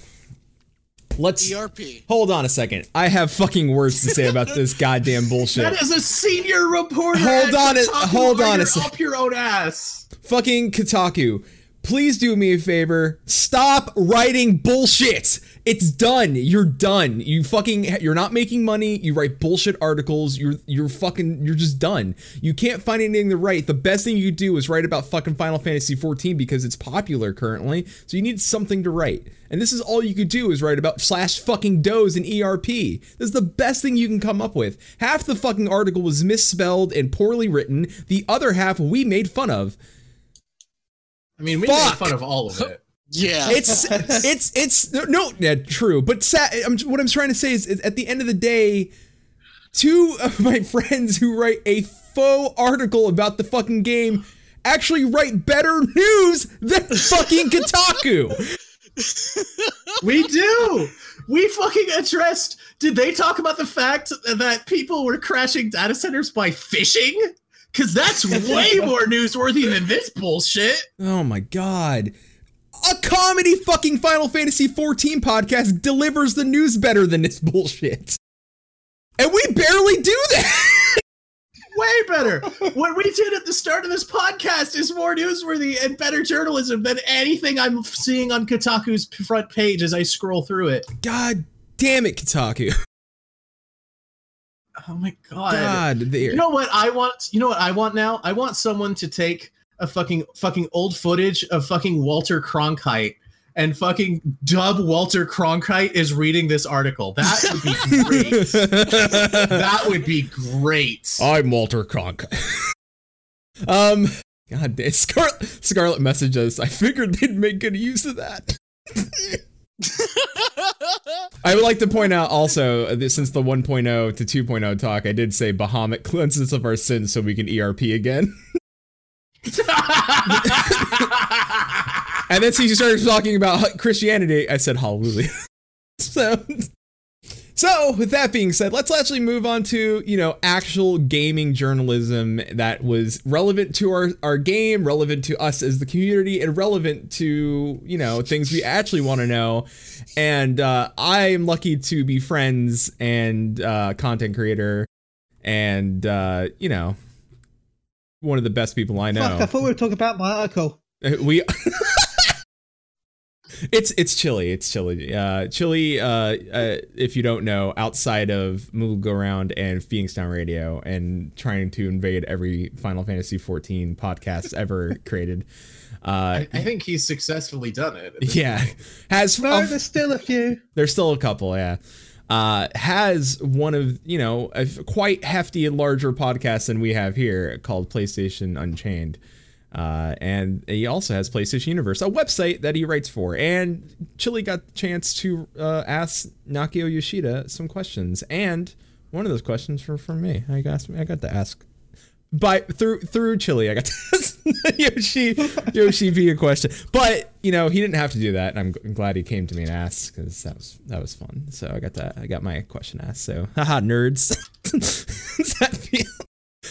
let's ERP. hold on a second. I have fucking words to say about this goddamn bullshit. That is a senior reporter. Hold on a- hold on a you're Up your own ass. fucking Kotaku, please do me a favor. Stop writing bullshit. It's done. You're done. You fucking you're not making money. You write bullshit articles. You're you're fucking you're just done. You can't find anything to write. The best thing you could do is write about fucking Final Fantasy 14 because it's popular currently. So you need something to write. And this is all you could do is write about slash fucking doze and ERP. This is the best thing you can come up with. Half the fucking article was misspelled and poorly written. The other half we made fun of. I mean, we Fuck. make fun of all of it. Yeah. it's it's it's no, yeah, true but sa- I'm, what i'm trying to say is, is at the end of the day two of my friends who write a faux article about the fucking game actually write better news than fucking Kotaku. We do. We fucking addressed. Did they talk about the fact that people were crashing data centers by fishing? Because that's way more newsworthy than this bullshit. Oh my god. A comedy fucking Final Fantasy 14 podcast delivers the news better than this bullshit. And we barely do that. Way better. what we did at the start of this podcast is more newsworthy and better journalism than anything I'm seeing on Kotaku's front page as I scroll through it. God damn it, Kotaku. Oh my god. God, there. You know what I want? You know what I want now? I want someone to take a fucking fucking old footage of fucking Walter Cronkite and fucking dub Walter Cronkite is reading this article. That would be great. that would be great. I'm Walter Kronk. um, God damn, Scarlet, Scarlet messaged us. I figured they'd make good use of that. I would like to point out also, uh, that since the 1.0 to 2.0 talk, I did say Bahamut cleanses of our sins so we can ERP again. And then she started talking about Christianity. I said hallelujah. so, so with that being said, let's actually move on to you know actual gaming journalism that was relevant to our our game, relevant to us as the community, and relevant to you know things we actually want to know. And uh, I'm lucky to be friends and uh, content creator, and uh, you know one of the best people I know. Fuck, I thought we were talking about my article. we it's it's Chili it's Chili uh Chili uh, uh if you don't know outside of move go around and phoenix down radio and trying to invade every final fantasy 14 podcast ever created uh I, I think he's successfully done it. yeah has No, a- there's still a few. there's still a couple, yeah. Uh, has one of you know a quite hefty and larger podcast than we have here called PlayStation Unchained, uh, and he also has PlayStation Universe, a website that he writes for. And Chili got the chance to uh, ask Nakio Yoshida some questions, and one of those questions were from me. I got I got to ask by through through Chili, I got Yoshi Yoshi be a question, but you know he didn't have to do that, and I'm, g- I'm glad he came to me and asked because that was that was fun. So I got that I got my question asked. So haha nerds.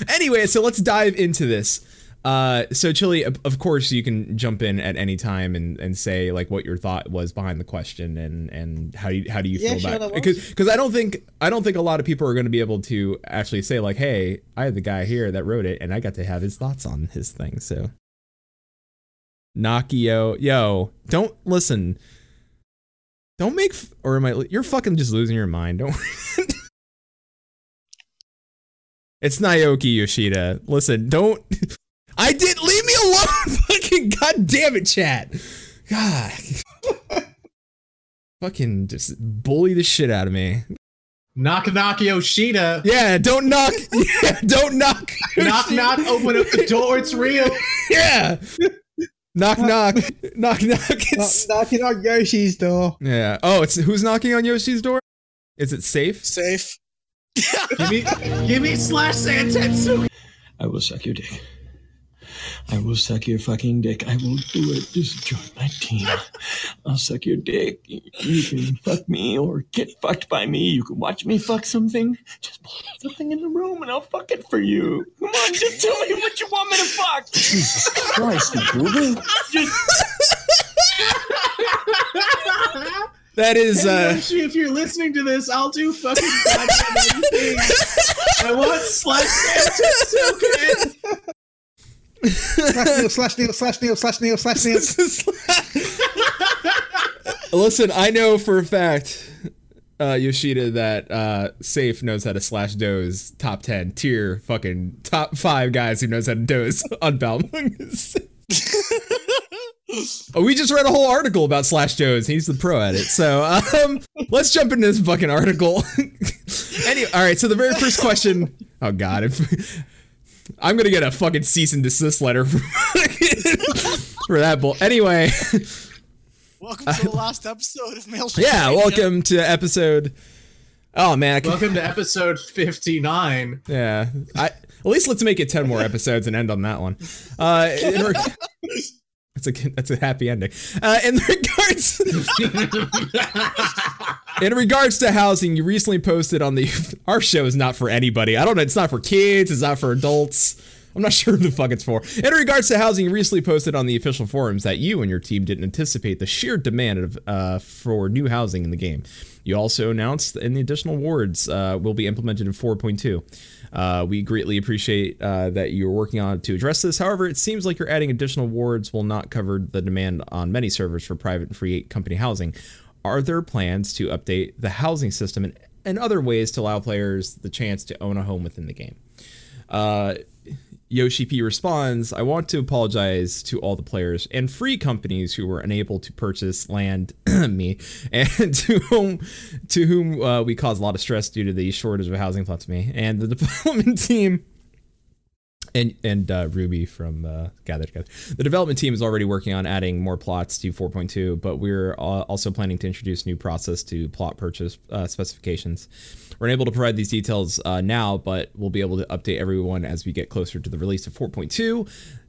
Anyway, so let's dive into this. Uh, so Chili, of course, you can jump in at any time and, and say like what your thought was behind the question and and how you how do you Yeah, feel sure, about it? Because because I don't think I don't think a lot of people are going to be able to actually say like, hey, I had the guy here that wrote it and I got to have his thoughts on his thing. So Nakio, yo, don't listen. Don't make f- or am I? You're fucking just losing your mind. Don't. it's Naoki Yoshida. Listen, don't. I did. Leave me alone. Fucking god damn it, chat. God. Fucking just bully the shit out of me. Knock knock Yoshida. Yeah, don't knock. Yeah, don't knock. knock knock. Open up the door. It's real. Yeah. knock knock. knock knock. It's, knocking on Yoshi's door. yeah. Oh, it's who's knocking on Yoshi's door? Is it safe? Safe. Give me, give me slash Santetsu. I will suck your dick. I will suck your fucking dick. I will do it. Just join my team. I'll suck your dick. You can fuck me or get fucked by me. You can watch me fuck something. Just put something in the room and I'll fuck it for you. Come on, just tell me what you want me to fuck. Jesus Christ, Google. Just That is Hey, uh Yoshi, if you're listening to this, I'll do fucking goddamn anything. I want slash Santetsu. man. Slash kneel, slash kneel, slash kneel, slash kneel, slash kneel. Listen, I know for a fact, uh, Yoshida, that uh, Safe knows how to slash doze top 10 tier fucking top five guys who knows how to doze on Balmung. Oh, we just read a whole article about Slash Doze. He's the pro at it. So um, let's jump into this fucking article. anyway, all right. So the very first question. Oh God, if I'm gonna get a fucking cease and desist letter for, for that bull. Anyway, Welcome to the last episode of Mail. yeah. Welcome to episode. Oh man, I can, Welcome to episode 59. yeah. I at least let's make it ten more episodes and end on that one. Uh, in reg- that's a that's a happy ending. Uh, in regards in regards to housing, you recently posted on the our show is not for anybody. I don't know. It's not for kids. It's not for adults. I'm not sure who the fuck it's for. In regards to housing, you recently posted on the official forums that you and your team didn't anticipate the sheer demand of, uh, for new housing in the game. You also announced that the additional wards uh, will be implemented in 4.2. Uh, we greatly appreciate uh, that you're working on to address this. However, it seems like you're adding additional wards will not cover the demand on many servers for private and free company housing. Are there plans to update the housing system and, and other ways to allow players the chance to own a home within the game? Yoshi P responds, I want to apologize to all the players and free companies who were unable to purchase land me and to whom to whom uh, we caused a lot of stress due to the shortage of housing plots me and the development team and and uh, Ruby from uh, Gather Together. The development team is already working on adding more plots to 4.2, but we're uh, also planning to introduce new process to plot purchase uh, specifications. We're unable to provide these details uh, now, but we'll be able to update everyone as we get closer to the release of 4.2,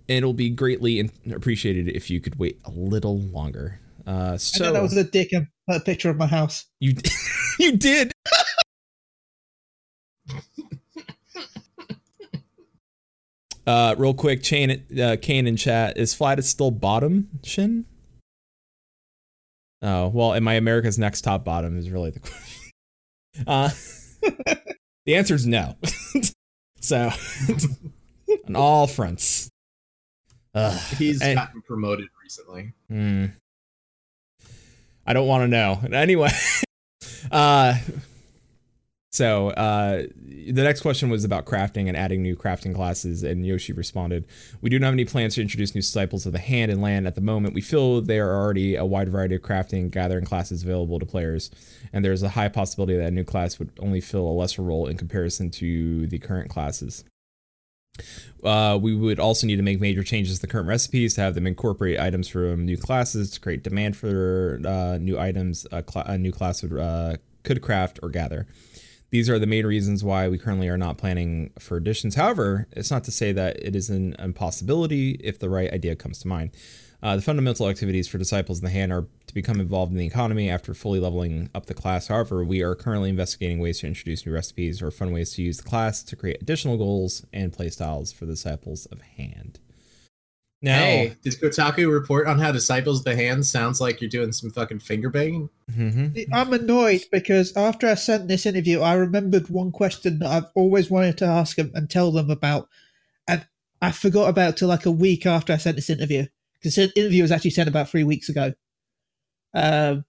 and it'll be greatly in- appreciated if you could wait a little longer. Uh, so that was the dick and a picture of my house. you you did. Uh, real quick, Chain, uh, Kane in chat is flat is still bottom shin. Oh well, and my America's Next top bottom is really the question. Uh, the answer is no. so on all fronts. Ugh. He's And- gotten promoted recently. Hmm. I don't want to know. Anyway, uh, so uh, the next question was about crafting and adding new crafting classes, and Yoshi responded, "We do not have any plans to introduce new disciples of the hand and land at the moment. We feel there are already a wide variety of crafting gathering classes available to players, and there is a high possibility that a new class would only fill a lesser role in comparison to the current classes." Uh, we would also need to make major changes to the current recipes to have them incorporate items from new classes to create demand for uh, new items a, cla a new class would, uh, could craft or gather. These are the main reasons why we currently are not planning for additions. However, it's not to say that it is an impossibility if the right idea comes to mind. Uh, the fundamental activities for disciples in the hand are to become involved in the economy after fully leveling up the class. However, we are currently investigating ways to introduce new recipes or fun ways to use the class to create additional goals and playstyles for the disciples of hand. Now, Hey, did Kotaku report on how Disciples of the Hand sounds like you're doing some fucking finger banging? Mhm. I'm annoyed because after I sent this interview, I remembered one question that I've always wanted to ask them and tell them about, and I forgot about till like a week after I sent this interview because the interview was actually sent about three weeks ago. Um,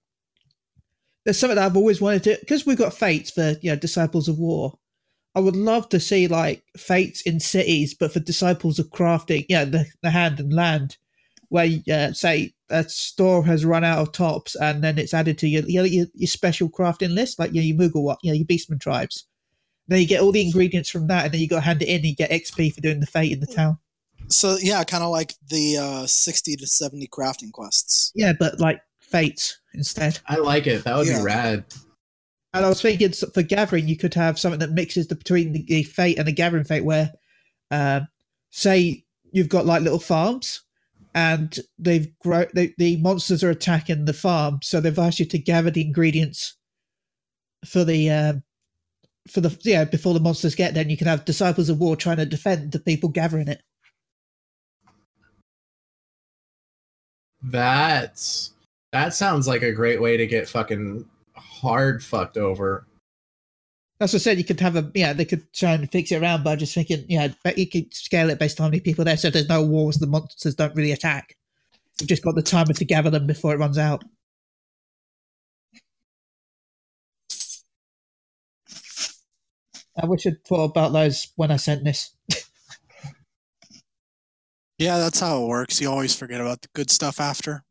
there's something that I've always wanted to because we've got fates for you know disciples of war. I would love to see like fates in cities, but for disciples of crafting, yeah, the, the hand and land, where uh, say a store has run out of tops and then it's added to your your, your, your special crafting list, like your, your Moogle, you know, your Beastman tribes. Then you get all the ingredients from that, and then you got to hand it in. and You get XP for doing the fate in the town. So yeah, kind of like the uh, sixty to seventy crafting quests. Yeah, but like fates instead. I like it. That would Yeah. be rad. And I was thinking for gathering, you could have something that mixes the, between the, the fate and the gathering fate, where, um, say, you've got like little farms, and they've grow they, the monsters are attacking the farm, so they've asked you to gather the ingredients for the um, for the yeah before the monsters get there. And you can have disciples of war trying to defend the people gathering it. That's that sounds like a great way to get fucking hard fucked over. That's what I said. You could have a yeah. They could try and fix it around by just thinking yeah. But you could scale it based on how many people there, so if there's no wars. The monsters don't really attack. You've just got the timer to gather them before it runs out. I wish I'd thought about those when I sent this. Yeah, that's how it works. You always forget about the good stuff after.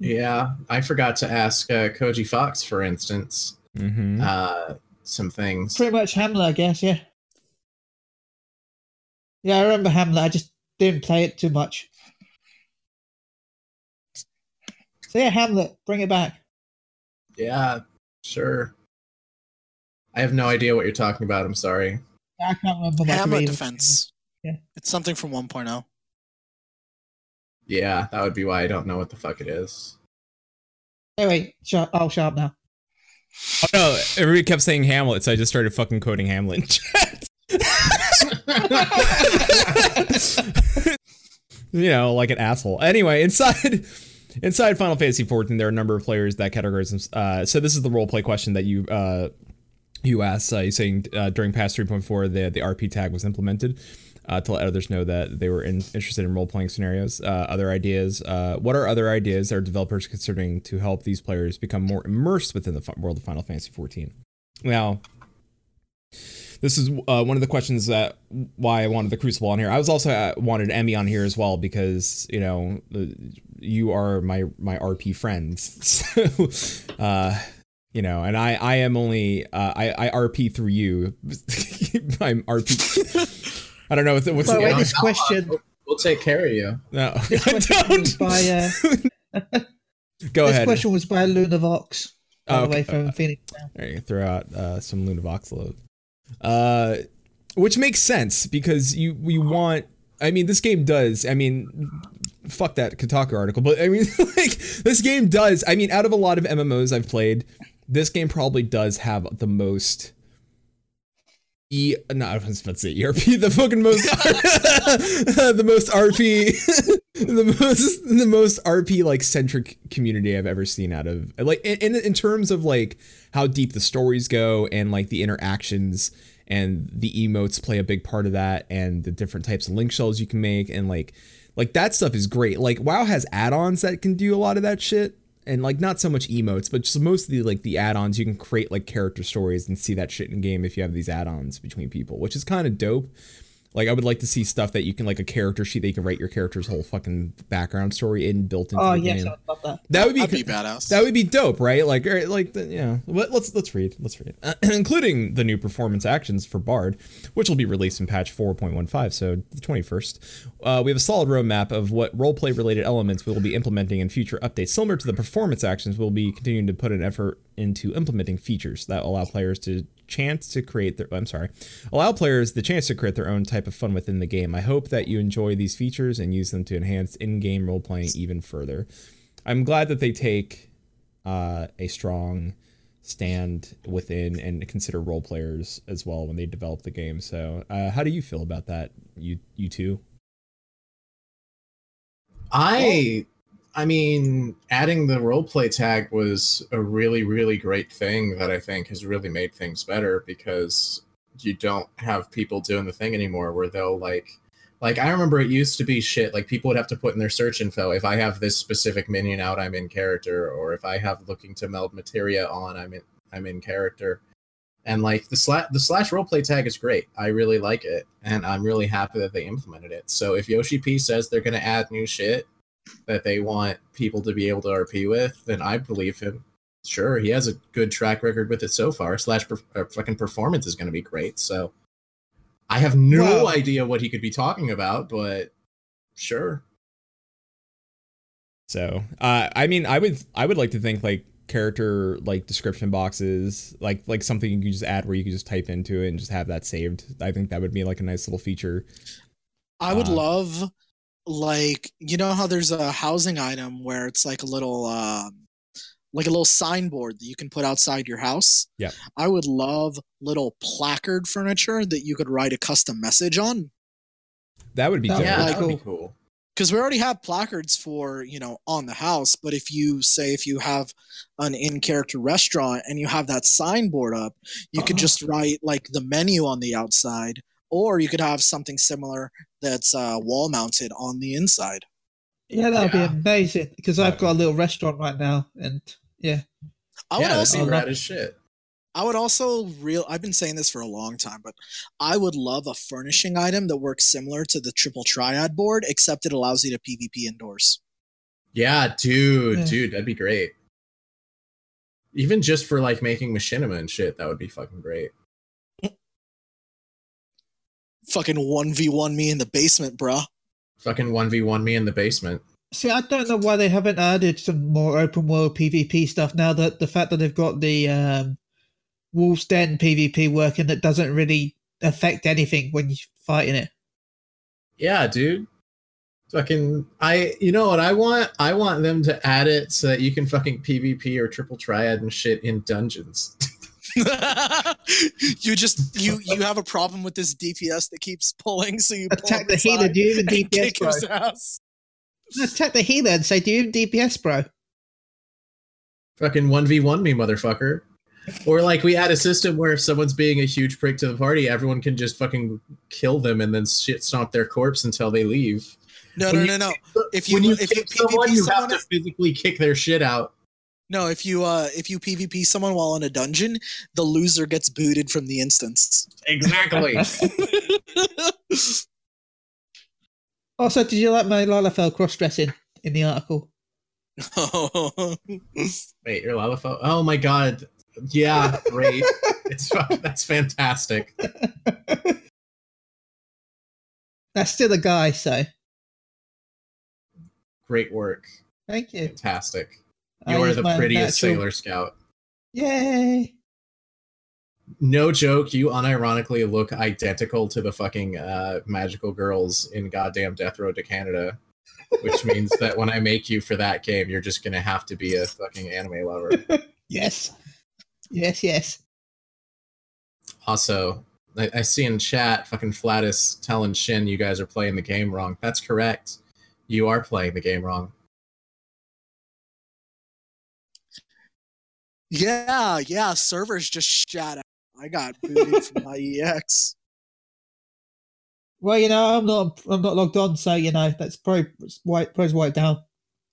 Yeah, I forgot to ask uh, Koji Fox, for instance, Mhm. uh, some things. Pretty much Hamlet, I guess. Yeah. Yeah, I remember Hamlet. I just didn't play it too much. So yeah, Hamlet, bring it back. Yeah, sure. I have no idea what you're talking about. I'm sorry. I can't remember Hamlet defense. Yeah. It's something from oh. 1.0. Yeah, that would be why I don't know what the fuck it is. Anyway, shut, I'll shut up now. Oh no, everybody kept saying Hamlet, so I just started fucking quoting Hamlet in chat. you know, like an asshole. Anyway, inside inside Final Fantasy XIV, there are a number of players that categorize them. Uh, so this is the role play question that you uh, you asked. Uh, you're saying uh, during patch 3.4, the the RP tag was implemented. Uh, to let others know that they were in, interested in role playing scenarios. Uh, other ideas. Uh, what are other ideas are developers considering to help these players become more immersed within the world of Final Fantasy XIV? Now, this is uh, one of the questions that why I wanted the Crucible on here. I was also uh, wanted Emmy on here as well because you know uh, you are my my RP friends, so you know, and I I am only I I RP through you. I'm RP. I don't know what's, what's By the way, Yeah, this no, question, We'll, we'll take care of you. no. this I question was don't. by uh, Go this ahead. question was by Lunavox. By Oh, the way, okay. from Phoenix. There you go, throw out uh, some Lunavox load. Uh, which makes sense because you we want. I mean, this game does. I mean, fuck that Kotaku article, but I mean, like this game does. I mean, out of a lot of MMOs I've played, this game probably does have the most. E no, I was about to say ERP, the fucking most, the most RP, the most, the most RP like centric community I've ever seen out of like in in in terms of like how deep the stories go and like the interactions and the emotes play a big part of that and the different types of link shells you can make and like like that stuff is great. Like WoW has add-ons that can do a lot of that shit and like not so much emotes, but just mostly like the add-ons you can create like character stories and see that shit in game if you have these add-ons between people, which is kind of dope. Like I would like to see stuff that you can like a character sheet that you can write your character's whole fucking background story in built into Oh the yes, game. I love that. That would be That'd be badass. that would be dope, right? Like, or, like, the, yeah. Let, let's let's read, let's read, uh, including the new performance actions for Bard, which will be released in patch 4.15, so the 21st. Uh, we have a solid roadmap of what roleplay related elements we will be implementing in future updates, similar to the performance actions. We'll be continuing to put an effort into implementing features that allow players to chance to create their I'm sorry, allow players the chance to create their own type of fun within the game. I hope that you enjoy these features and use them to enhance in-game role playing even further. I'm glad that they take uh, a strong stand within and consider role players as well when they develop the game. So, uh, how do you feel about that? You you two? I I mean, adding the roleplay tag was a really, really great thing that I think has really made things better because you don't have people doing the thing anymore where they'll like like I remember it used to be shit like people would have to put in their search info if I have this specific minion out I'm in character or if I have looking to meld materia on I'm in I'm in character. And like the slash the slash roleplay tag is great. I really like it and I'm really happy that they implemented it. So if Yoshi P says they're to add new shit that they want people to be able to RP with, then I believe him. Sure, he has a good track record with it so far. Slash per- uh, fucking performance is going to be great. So I have no Well- idea what he could be talking about, but sure. So, uh, I mean, I would I would like to think like character like description boxes, like like something you can just add where you can just type into it and just have that saved. I think that would be like a nice little feature. I would Uh, love, like, you know how there's a housing item where it's like a little, um, like a little signboard that you can put outside your house. Yeah. I would love little placard furniture that you could write a custom message on. That would be That Yeah, Really that would be cool. cool. because we already have placards for you know on the house but if you say if you have an in-character restaurant and you have that signboard up you could Uh-huh. just write like the menu on the outside or you could have something similar that's uh, wall mounted on the inside Yeah, that'd Yeah. be amazing because I've got a little restaurant right now, and yeah, i would yeah, also be rad as shit. i would also real i've been saying this for a long time but i would love a furnishing item that works similar to the triple triad board except it allows you to pvp indoors Yeah, dude, Yeah. dude, that'd be great. Even just for like making machinima and shit, that would be fucking great. Fucking 1v1 me in the basement bruh Fucking 1v1 me in the basement. See, I don't know why they haven't added some more open world PvP stuff now that the fact that they've got the um, Wolf's Den PvP working that doesn't really affect anything when you're fighting it. Yeah, dude. Fucking I you know what I want? I want them to add it so that you can fucking PvP or triple triad and shit in dungeons. you just you you have a problem with this DPS that keeps pulling, so you pull Attack the healer, do you even and DPS, bro? Attack the healer and say, do you have DPS, bro? fucking 1v1 me, motherfucker. Or like we add a system where if someone's being a huge prick to the party, everyone can just fucking kill them and then shit stomp their corpse until they leave. No, When no, no, no. If you when you if you kick someone, PvP you have to physically kick their shit out. No, if you uh if you PvP someone while in a dungeon, the loser gets booted from the instance. Exactly. Also, did you like my Lalafell cross dressing in the article? Oh wait, your Lalafell? Oh my god. Yeah, great. it's that's fantastic. That's still a guy, so Great work. thank you. Fantastic. You are the prettiest natural- Sailor Scout. Yay! No joke, you unironically look identical to the fucking uh, magical girls in goddamn Death Road to Canada. Which means that when I make you for that game, you're just gonna have to be a fucking anime lover. Yes, yes, yes. Also, I, I see in chat fucking Flatus telling Shin you guys are playing the game wrong. That's correct. You are playing the game wrong. Yeah, yeah. Servers just shut out. I got booted from my EX. Well, you know, I'm not, I'm not logged on, so you know that's pro, it's white, pro's white down.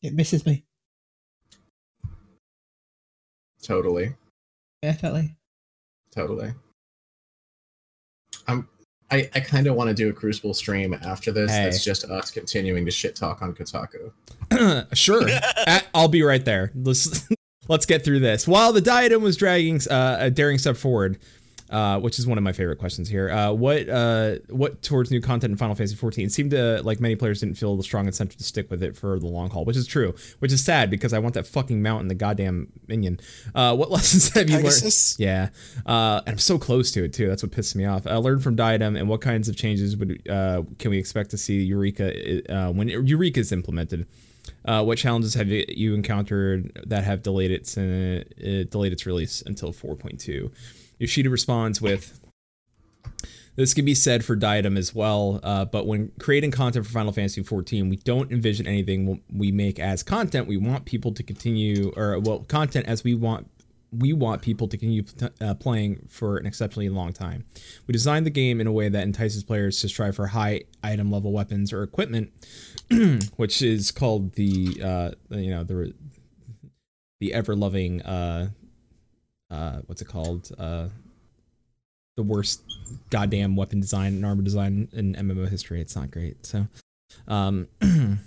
It misses me. Totally. Yeah, totally. Totally. I'm I, I kind of want to do a Crucible stream after this. Hey. That's just us continuing to shit talk on Kotaku. sure. I- I'll be right there. Let's let's get through this. While the diadem was dragging uh, a daring step forward, uh, which is one of my favorite questions here. Uh, what uh, what towards new content in Final Fantasy 14? It seemed to like many players didn't feel the strong incentive to stick with it for the long haul, which is true. Which is sad because I want that fucking mount and the goddamn minion. Uh, what lessons have you learned? Yeah, uh, and I'm so close to it too. That's what pisses me off. Uh, learned from Diadem, and what kinds of changes would uh, can we expect to see Eureka uh, when Eureka is implemented? Uh, what challenges have you- encountered that have delayed its uh, uh, delayed its release until 4.2? Yoshida responds with. This can be said for Diadem as well, uh, but when creating content for Final Fantasy XIV, we don't envision anything we make as content. We want people to continue, or well, content as we want we want people to continue uh, playing for an exceptionally long time. We designed the game in a way that entices players to strive for high item level weapons or equipment, which is called the uh, you know the the ever loving uh, uh, what's it called uh, the worst goddamn weapon design and armor design in MMO history. It's not great. So. Um,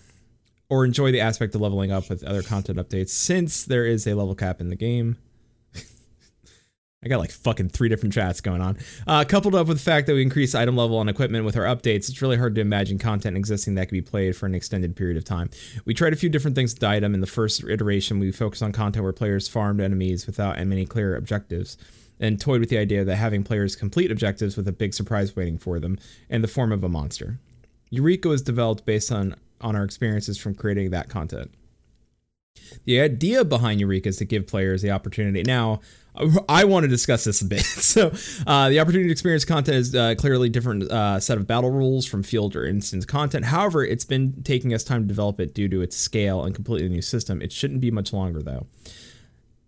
or enjoy the aspect of leveling up with other content updates since there is a level cap in the game. I got like fucking three different chats going on. Uh, coupled up with the fact that we increase item level and equipment with our updates, it's really hard to imagine content existing that could be played for an extended period of time. We tried a few different things with the item. In the first iteration, we focused on content where players farmed enemies without many clear objectives, and toyed with the idea that having players complete objectives with a big surprise waiting for them in the form of a monster. Eureka was developed based on, on our experiences from creating that content. The idea behind Eureka is to give players the opportunity. Now, I want to discuss this a bit. So, uh, the opportunity to experience content is uh, clearly different uh, set of battle rules from field or instance content. However, it's been taking us time to develop it due to its scale and completely new system. It shouldn't be much longer though.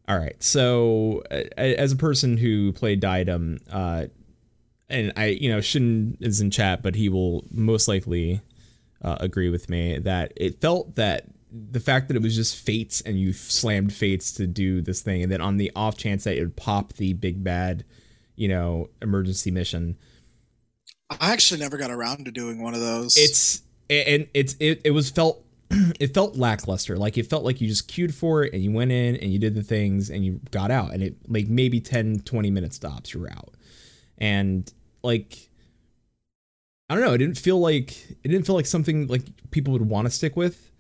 All right. So, as a person who played Diadem, uh, and I, you know, Shin is in chat, but he will most likely uh, agree with me that it felt that the fact that it was just fates and you slammed fates to do this thing, and then on the off chance that it would pop the big bad, you know, emergency mission, I actually never got around to doing one of those. it's and it's it, it was felt it felt lackluster. Like it felt like you just queued for it and you went in and you did the things and you got out and it like maybe 10 20 minute stops you're out. And like i don't know it didn't feel like it didn't feel like something like people would want to stick with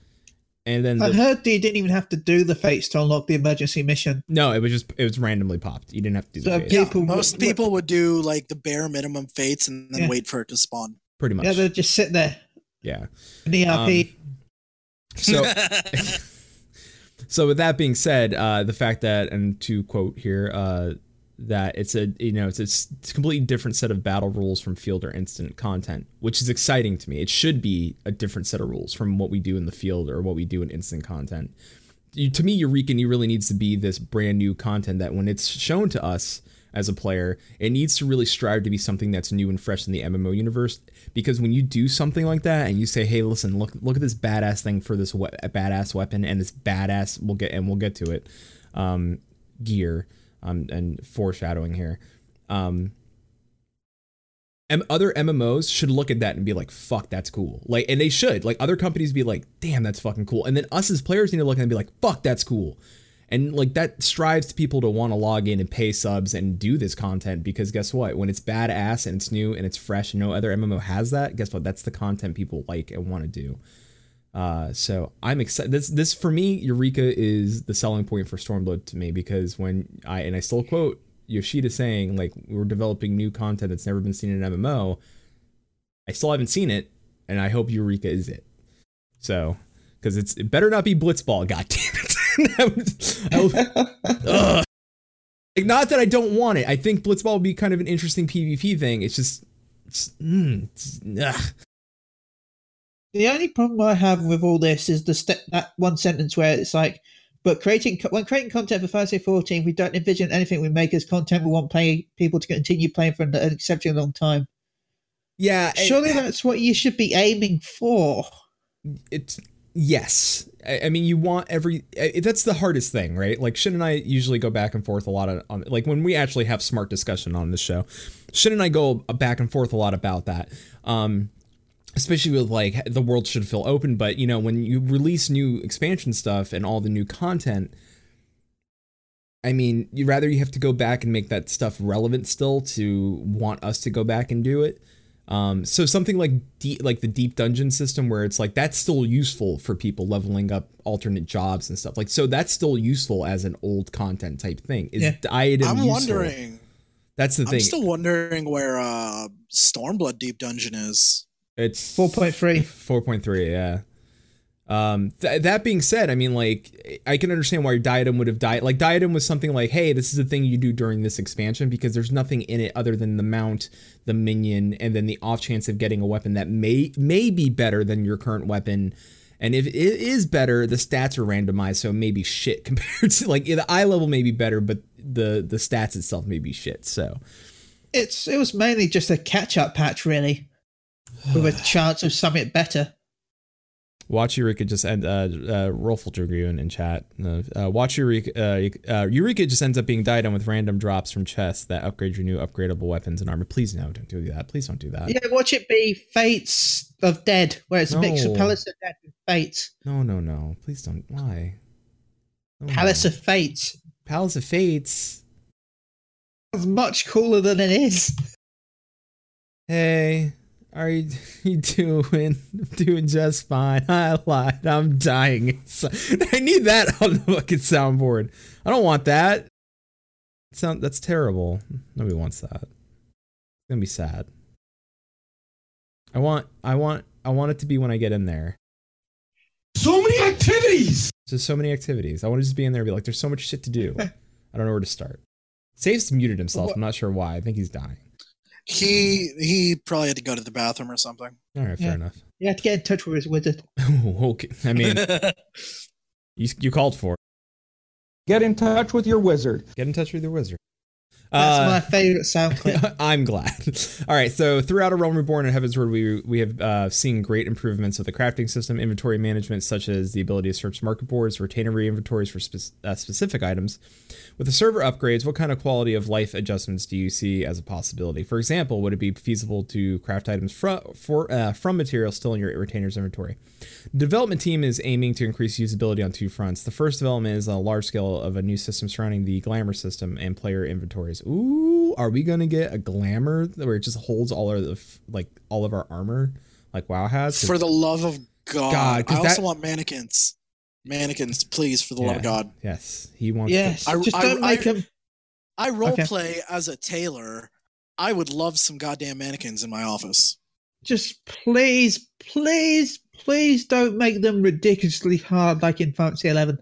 And then I the, heard you didn't even have to do the fates to unlock the emergency mission. no, it was just it was randomly popped. You didn't have to do the So face, Yeah, People- most people would do like the bare minimum fates and then Yeah. wait for it to spawn. pretty much. Yeah, they just sit there. yeah. in the ERP. So so with that being said, uh, the fact that and to quote here, uh, that it's a you know it's a it's a completely different set of battle rules from field or instance content, which is exciting to me. It should be a different set of rules from what we do in the field or what we do in instance content. You, to me, Eureka New really needs to be this brand new content that when it's shown to us as a player, it needs to really strive to be something that's new and fresh in the MMO universe. Because when you do something like that and you say, "Hey, listen, look look at this badass thing for this we- badass weapon and this badass we'll get and we'll get to it um, gear um, and foreshadowing here." Um, other MMOs should look at that and be like, "Fuck, that's cool." Like, and they should. Like, other companies be like, "Damn, that's fucking cool." And then us as players need to look at and be like, "Fuck, that's cool." And like that strives people to want to log in and pay subs and do this content because guess what? When it's badass and it's new and it's fresh and no other MMO has that, guess what? That's the content people like and want to do. Uh, so I'm excited. This this for me, Eureka is the selling point for Stormblood to me because when I and I still quote Yoshida saying like we're developing new content that's never been seen in an MMO. I still haven't seen it, and I hope Eureka is it. So because it's it better not be Blitzball. God damn it! Like, not that I don't want it. I think Blitzball would be kind of an interesting PvP thing. It's just, it's, mm, it's. The only problem I have with all this is the step that one sentence where it's like, but creating when creating content for Thursday 14, we don't envision anything we make as content. We want play people to continue playing for an exceptionally long time. yeah. it- Surely that's what you should be aiming for. it's yes I, I mean you want every I- that's the hardest thing right like shin and i usually go back and forth a lot on, on like when we actually have smart discussion on this show shin and i go back and forth a lot about that um especially with like the world should feel open but you know when you release new expansion stuff and all the new content I mean, you rather you have to go back and make that stuff relevant still to want us to go back and do it. Um, so something like deep, like the deep dungeon system, where it's like that's still useful for people leveling up alternate jobs and stuff. Like so, that's still useful as an old content type thing. Is Yeah. diadem I'm useful? wondering. That's the thing. I'm still wondering where uh, Stormblood Deep Dungeon is. It's 4.3. 4.3 yeah. Um th- that being said i mean like i can understand why diadem would have died like diadem was something like hey this is the thing you do during this expansion because there's nothing in it other than the mount the minion and then the off chance of getting a weapon that may may be better than your current weapon. And if it is better the stats are randomized so maybe shit compared to like the eye level may be better but the the stats itself may be shit so. It's it was mainly just a catch up patch, really, with a chance of something better. Watch Eureka just end uh uh Rolful Dragoon in chat. Uh, uh, watch Eureka uh, uh Eureka just ends up being diadem with random drops from chests that upgrade your new upgradable weapons and armor. Please no, don't do that. Please don't do that. Yeah, watch it be Fates of Dead, where it's a mix of Palace of Dead and Fates. No, no, no. Please don't. Why? No. Palace of Fates. Palace of Fates. It's much cooler than it is. Hey, are you, you doing? Doing just fine. I lied. I'm dying. So- I need that on the fucking soundboard. I don't want that. Sound that's terrible. Nobody wants that. It's gonna be sad. I want. I want. I want it to be when I get in there. So many activities! Just so many activities. I want to just be in there and be like, there's so much shit to do. I don't know where to start. Safe's muted himself. I'm not sure why. I think he's dying. He he probably had to go to the bathroom or something. All right, fair Yeah. enough. You have to get in touch with his wizard. okay. I mean, you, you called for it. Get in touch with your wizard. Get in touch with your wizard. That's Uh, my favorite sound clip. I'm glad. All right, so throughout A Realm Reborn and Heavensward, we we have uh, seen great improvements with the crafting system, inventory management, such as the ability to search market boards, retainery inventories for spe- uh, specific items. With the server upgrades, what kind of quality of life adjustments do you see as a possibility? For example, would it be feasible to craft items fro- for uh, from materials still in your retainer's inventory? The development team is aiming to increase usability on two fronts. The first development is a large scale of a new system surrounding the glamour system and player inventories. Ooh, are we gonna get a glamour where it just holds all of the like all of our armor, like WoW has? For the love of God, God I also that- want mannequins. Mannequins, please, for the love of God. Yes, he wants. Yes, I- just I- don't make I- them. I role Okay. play as a tailor. I would love some goddamn mannequins in my office. Just please, please, please don't make them ridiculously hard like in Fantasy Eleven.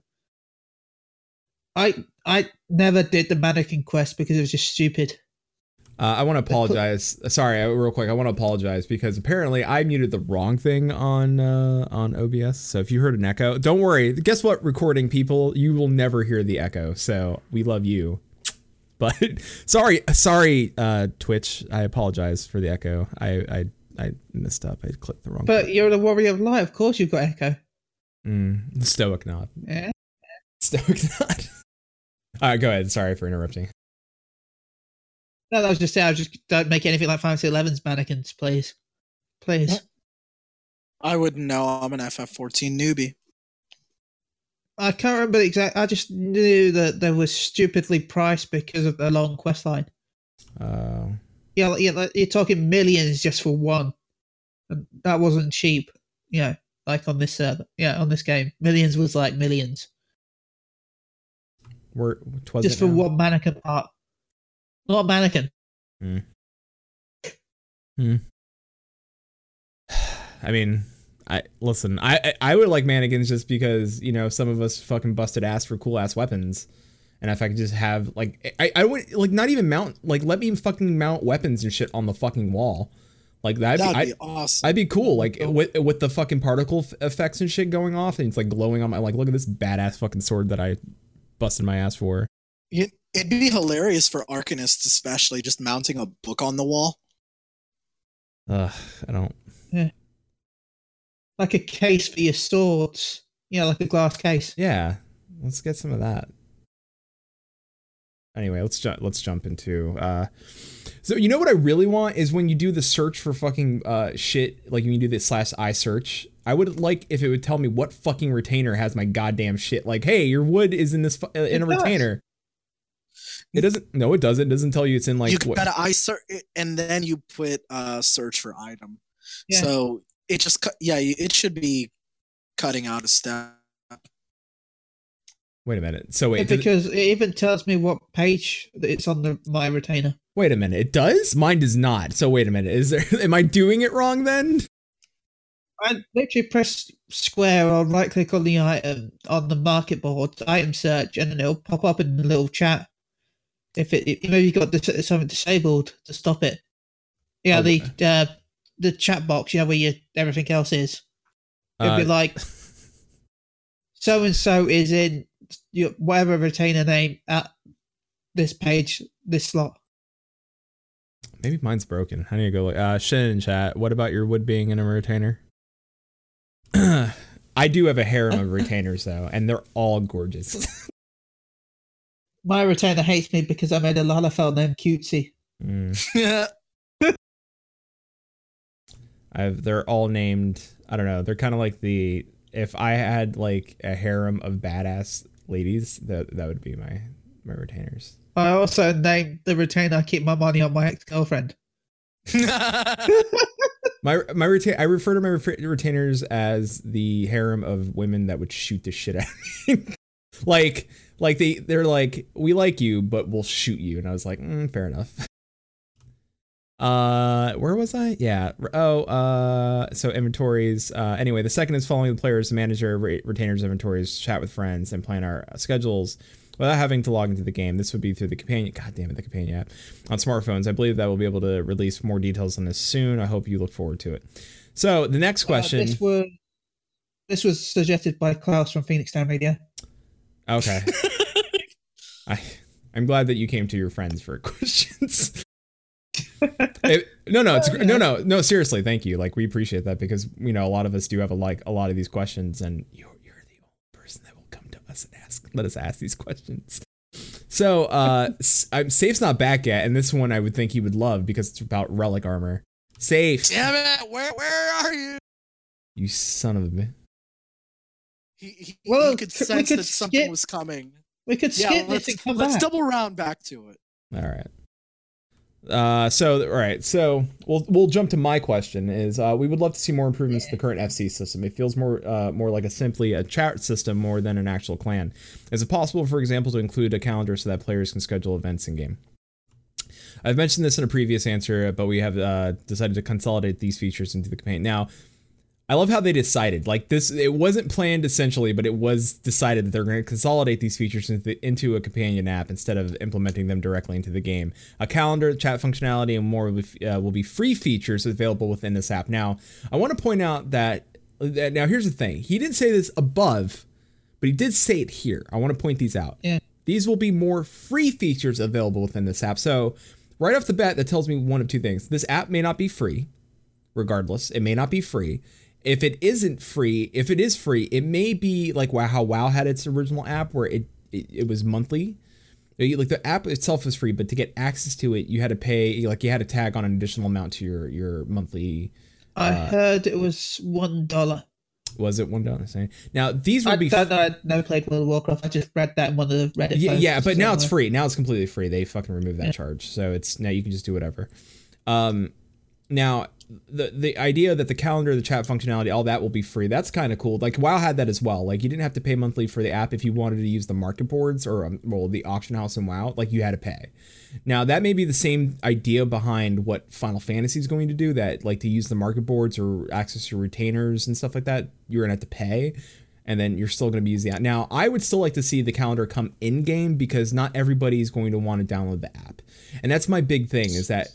I I never did the mannequin quest because it was just stupid. Uh, I want to apologize. Sorry, uh, real quick. I want to apologize because apparently I muted the wrong thing on uh, on OBS. So if you heard an echo, don't worry. Guess what, recording people, you will never hear the echo. So we love you. But sorry, sorry, uh, Twitch. I apologize for the echo. I I I messed up. I clicked the wrong. But you're the warrior of light. Of course, you've got echo. mm, stoic nod. Yeah. Stoic nod. All right, go ahead. Sorry for interrupting. No, that was just it. I was just don't make anything like Fantasy 11's mannequins, please, please. I wouldn't know. I'm an FF14 newbie. I can't remember the exact. I just knew that they were stupidly priced because of the long quest line. Uh, Yeah, like, yeah, like, you're talking millions just for one, and that wasn't cheap. You know, like on this server, yeah, on this game, millions was like millions we're was just for one mannequin part. Not mannequin. Hmm. Hmm. I mean, I listen. I I- would like mannequins just because you know some of us fucking busted ass for cool ass weapons, and if I could just have like I I would like not even mount like let me fucking mount weapons and shit on the fucking wall, like that'd, That'd be, be I, awesome. I'd be cool like with with the fucking particle f- effects and shit going off, and it's like glowing on my like look at this badass fucking sword that I busted my ass for. It, it'd be hilarious for arcanists, especially just mounting a book on the wall. Ugh, I don't. Yeah. Like a case for your swords. Yeah, like a glass case. Yeah, let's get some of that. Anyway, let's jump. Let's jump into. Uh, so you know what I really want is when you do the search for fucking uh shit, like when you do the slash i search. I would like if it would tell me what fucking retainer has my goddamn shit. Like, hey, your wood is in this fu- uh, in a does. retainer. It doesn't. No, it doesn't. It doesn't tell you it's in like you what. gotta I search, and then you put uh, search for item. Yeah. So it just cut. Yeah, it should be cutting out a step. Wait a minute. So wait. does it- because it even tells me what page it's on the my retainer. wait a minute. It does. Mine does not. So wait a minute. Is there? Am I doing it wrong then? I literally press square or right click on the item on the market board, item search, and then it'll pop up in the little chat. If it, it maybe you've got dis- something disabled to stop it. Yeah, the uh, the chat box, yeah, where you, everything else is. It'd be Uh, like so and so is in your whatever retainer name at this page, this slot. Maybe mine's broken. I need to go look. Uh, Shin in chat. What about your wood being in a retainer? I do have a harem of retainers though, and they're all gorgeous. My retainer hates me because I made a Lalafell named Cutesy. Mm. I've they're all named. I don't know. They're kind of like the if I had like a harem of badass ladies, that that would be my my retainers. I also named the retainer I keep my money on my ex girlfriend. My my retain I refer to my retainers as the harem of women that would shoot the shit out of me. like like they they're like we like you but we'll shoot you and I was like mm, fair enough. Uh, where was I? Yeah. Oh, uh, so inventories. Uh, anyway, the second is following the players, manager, re- retainers, inventories, chat with friends, and plan our schedules without having to log into the game. This would be through the companion. God damn it, the companion app on smartphones. I believe that we'll be able to release more details on this soon. I hope you look forward to it. So the next question. Uh, this was this was suggested by Klaus from Phoenix Down Radio. Okay. I I'm glad that you came to your friends for questions. It- no, no, it's no, no, no. Seriously, thank you. Like we appreciate that because you know a lot of us do have a like a lot of these questions, and you're you're the only person that will come to us and ask let us ask these questions. So, uh, s- I'm Safe's not back yet, and this one I would think he would love because it's about relic armor. Safe, Damn it! Where where are you? you son of a. bi- He, he, Well, he could c- we sense could that something was coming. We could Yeah, skip let's, and come let's back. double round back to it. All right. Uh, so all right, so we'll we'll jump to my question. Is uh, we would love to see more improvements to the current FC system. It feels more uh, more like a simply a chat system more than an actual clan. Is it possible, for example, to include a calendar so that players can schedule events in game? I've mentioned this in a previous answer, but we have uh, decided to consolidate these features into the companion. Now, I love how they decided. Like this, it wasn't planned essentially, but it was decided that they're going to consolidate these features into, into a companion app instead of implementing them directly into the game. A calendar, chat functionality, and more will be, uh, will be free features available within this app. Now, I want to point out that, that now here's the thing. He didn't say this above, but he did say it here. I want to point these out. Yeah. These will be more free features available within this app. So, right off the bat, that tells me one of two things. This app may not be free, regardless. It may not be free. If it isn't free, if it is free, it may be like wow, how WoW had its original app where it it, it was monthly. Like the app itself is free, but to get access to it, you had to pay. Like you had to tag on an additional amount to your your monthly. I Uh, heard it was one dollar. Was it one dollar? Now these will I be don't know. I never played World of Warcraft. I just read that in one of the Reddit. yeah, yeah, but now it's free. Now it's completely free. They fucking removed that Yeah. charge, so it's now you can just do whatever. Um, now the the idea that the calendar, the chat functionality, all that will be free. That's kind of cool. Like WoW had that as well. Like you didn't have to pay monthly for the app if you wanted to use the market boards or um, well the auction house in WoW. Like you had to pay. Now that may be the same idea behind what Final Fantasy is going to do. That like to use the market boards or access your retainers and stuff like that, you're gonna have to pay and then you're still going to be using the app. Now, I would still like to see the calendar come in game because not everybody is going to want to download the app. And that's my big thing is that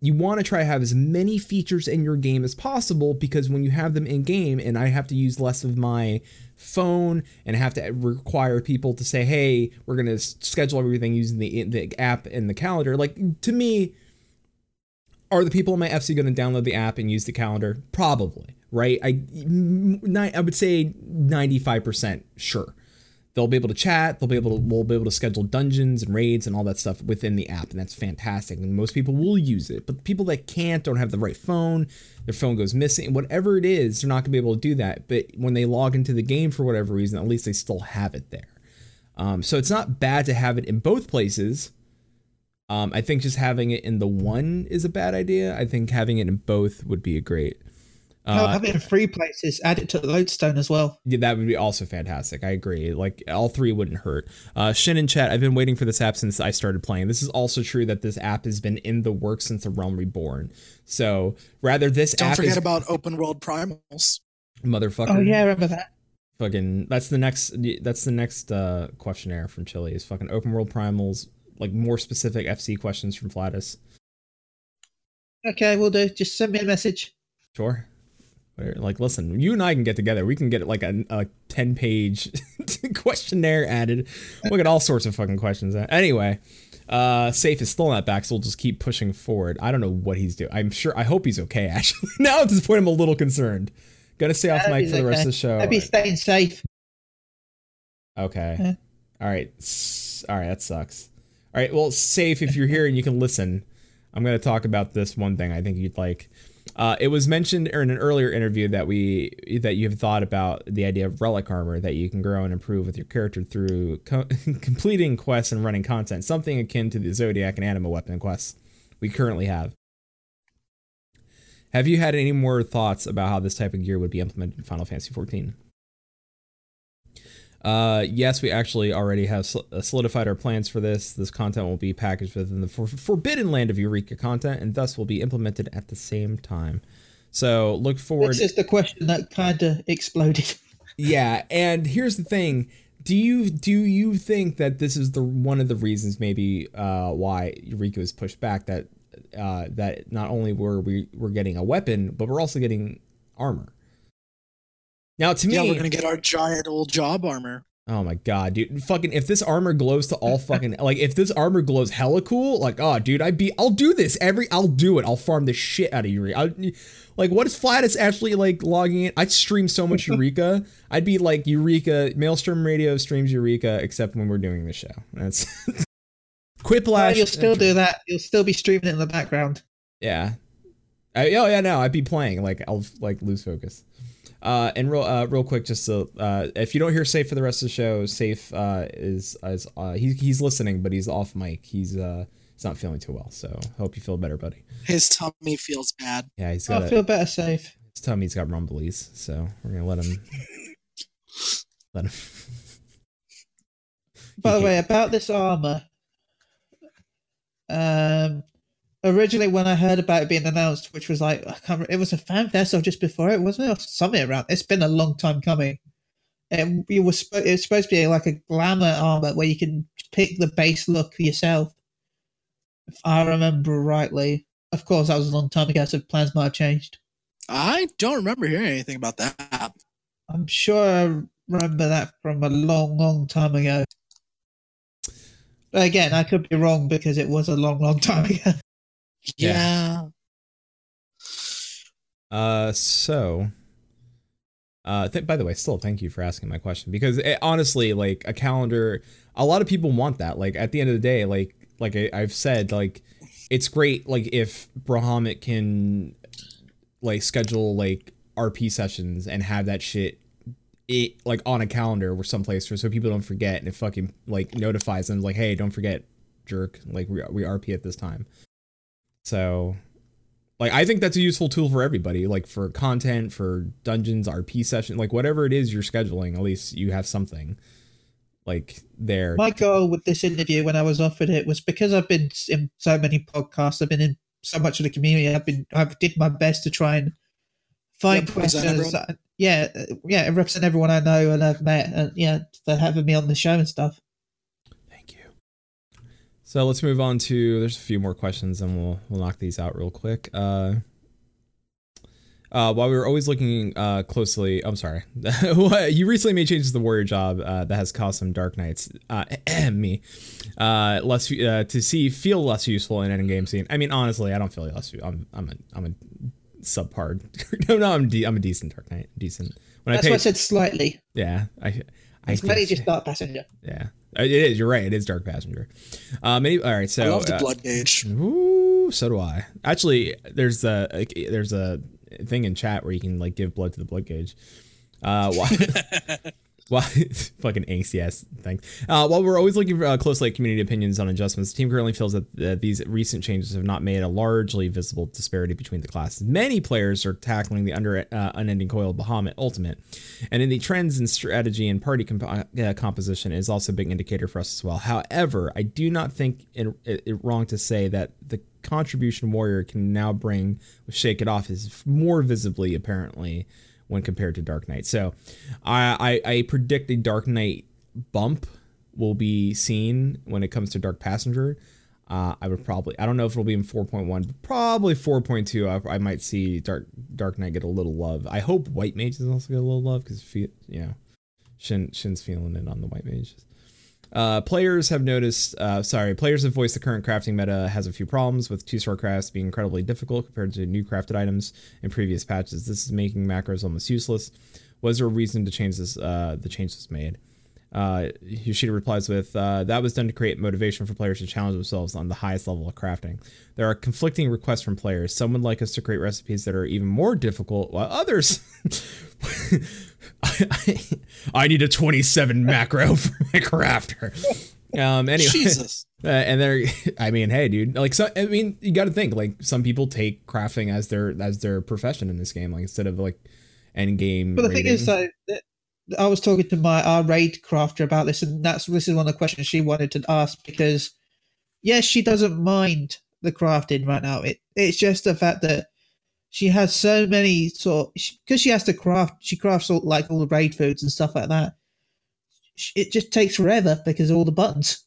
you want to try to have as many features in your game as possible because when you have them in game and I have to use less of my phone and have to require people to say, "Hey, we're going to schedule everything using the the app and the calendar." Like to me, are the people in my FC going to download the app and use the calendar? Probably, right? I I would say 95% sure. They'll be able to chat, they'll be able to we'll be able to schedule dungeons and raids and all that stuff within the app and that's fantastic. And most people will use it. But people that can't don't have the right phone, their phone goes missing, whatever it is, they're not going to be able to do that. But when they log into the game for whatever reason, at least they still have it there. Um, so it's not bad to have it in both places. Um, I think just having it in the one is a bad idea. I think having it in both would be a great. Hell, Uh, have it in three places. Add it to the Lodestone as well. yeah, that would be also fantastic. I agree. Like all three wouldn't hurt. Uh, Shin and Chat, I've been waiting for this app since I started playing. This is also true that this app has been in the works since the Realm Reborn. So rather this Don't app forget is about open world primals. motherfucker. Oh yeah, I remember that. fucking that's the next that's the next uh questionnaire from Chili is fucking open world primals like more specific FC questions from Flatus. Okay, we'll do. Just send me a message. Sure. Like, listen, you and I can get together. We can get like a, a 10 page questionnaire added. We'll get all sorts of fucking questions. Anyway, uh, Safe is still not back, so we'll just keep pushing forward. I don't know what he's doing. I'm sure, I hope he's okay, actually. now at this point, I'm a little concerned. Gonna stay off mic for the rest okay. of the show. Hope he's staying safe. Okay. Yeah. All right. All right. That sucks. All right. Well, safe if you're here and you can listen. I'm going to talk about this one thing I think you'd like. Uh, it was mentioned in an earlier interview that we that you have thought about the idea of relic armor that you can grow and improve with your character through co- completing quests and running content, something akin to the Zodiac and Anima weapon quests we currently have. Have you had any more thoughts about how this type of gear would be implemented in Final Fantasy 14? Uh, yes, we actually already have uh, solidified our plans for this. This content will be packaged within the for- forbidden land of Eureka content, and thus will be implemented at the same time. So look forward. This is the question that kind of exploded. Yeah, and here's the thing: do you do you think that this is the one of the reasons maybe uh, why Eureka was pushed back? That uh, that not only were we we're getting a weapon, but we're also getting armor. Now, to me, Yeah, we're gonna get our giant old job armor. Oh my god, dude! Fucking if this armor glows to all fucking like if this armor glows hella cool, like oh dude, I'd be I'll do this every I'll do it. I'll farm the shit out of Eureka. I, like what is Flatus actually like logging in? I'd stream so much Eureka. I'd be like Eureka Maelstrom Radio streams Eureka except when we're doing the show. That's Quiplash. you'll still do that. You'll still be streaming it in the background. Yeah. I, oh yeah, no, I'd be playing like I'll like lose focus. Uh, and real uh, real quick, just so uh, if you don't hear Safe for the rest of the show, Safe uh, is is uh, he, he's listening, but he's off mic. He's uh, he's not feeling too well. So hope you feel better, buddy. His tummy feels bad. Yeah, he's got I a, feel better safe. his tummy's got rumblies, so we're gonna let him let him. By the way, about this armor, um, originally when I heard about it being announced, which was like I can't, remember, it was a fan fest or just before it, wasn't it? Or something around. It's been a long time coming. And it was spo- it was supposed to be like a glamour armor where you can pick the base look for yourself. If I remember rightly, of course that was a long time ago, so plans might have changed. I don't remember hearing anything about that. I'm sure I remember that from a long, long time ago. But again, I could be wrong because it was a long, long time ago. Yeah. Yeah. Uh, so, uh, th- by the way, still thank you for asking my question because it, honestly, like a calendar, a lot of people want that. Like at the end of the day, like like I, I've said, like it's great. Like if Bahamut can like schedule like RP sessions and have that shit. It like on a calendar or someplace for so people don't forget and it fucking like notifies them like hey don't forget jerk like we we RP at this time so like I think that's a useful tool for everybody, like for content, for dungeons, RP session, like whatever it is you're scheduling, at least you have something like there. My goal with this interview when I was offered it was because I've been in so many podcasts, I've been in so much of the community, I've been I've did my best to try and find Represent questions. that- yeah, uh, yeah, and represent everyone I know and I've met, and yeah, for having me on the show and stuff. So let's move on to there's a few more questions and we'll we'll knock these out real quick. Uh uh, while we were always looking uh, closely, I'm sorry. you recently made changes to the warrior job uh, that has caused some dark knights. Uh, me, uh, less uh, to see feel less useful in an in-game scene. I mean, honestly, I don't feel less. I'm I'm a I'm a subpar. no, no, I'm de- I'm a decent dark knight. Decent. When That's I why pay, I said slightly. yeah, I I It's just Dark Passenger. yeah, it is. You're right. It is Dark Passenger. Um. Any, all right. So. I love the uh, blood gauge. Ooh, so do I. Actually, there's a like, there's a thing in chat where you can like give blood to the blood gauge. Uh, why? Why? fucking angst. Yes, thanks. Uh, while we're always looking for, uh, closely at community opinions on adjustments, the team currently feels that these recent changes have not made a largely visible disparity between the classes. Many players are tackling the under uh, unending coil Bahamut Ultimate, and in the trends in strategy and party comp- uh, composition is also a big indicator for us as well. However, I do not think it, it, it wrong to say that the contribution warrior can now bring Shake It Off is more visibly apparently when compared to Dark Knight. So I, I, I predict a Dark Knight bump will be seen when it comes to Dark Passenger. Uh, I would probably I don't know if it'll be in 4.1, but probably 4.2. I, I might see Dark Dark Knight get a little love. I hope White Mages also get a little love because you know Shin Shin's feeling it on the White Mages. Uh, players have noticed, uh, sorry, players have voiced the current crafting meta has a few problems with two star crafts being incredibly difficult compared to new crafted items in previous patches. This is making macros almost useless. Was there a reason to change this? Uh, the change was made. Uh, Yoshida replies with, uh, that was done to create motivation for players to challenge themselves on the highest level of crafting. There are conflicting requests from players. Some would like us to create recipes that are even more difficult, while others. I, I need a 27 macro for my crafter. Um, anyway. Jesus. Uh, and they're, I mean, hey, dude, like, so, I mean, you got to think, like, some people take crafting as their as their profession in this game, like, instead of like end game. But the thing is, raiding. I was talking to my our raid crafter about this, and that's this is one of the questions she wanted to ask because, yes, she doesn't mind the crafting right now. It it's just the fact that she has so many sort because she has to craft. She crafts all like all the raid foods and stuff like that. It just takes forever because all the buttons.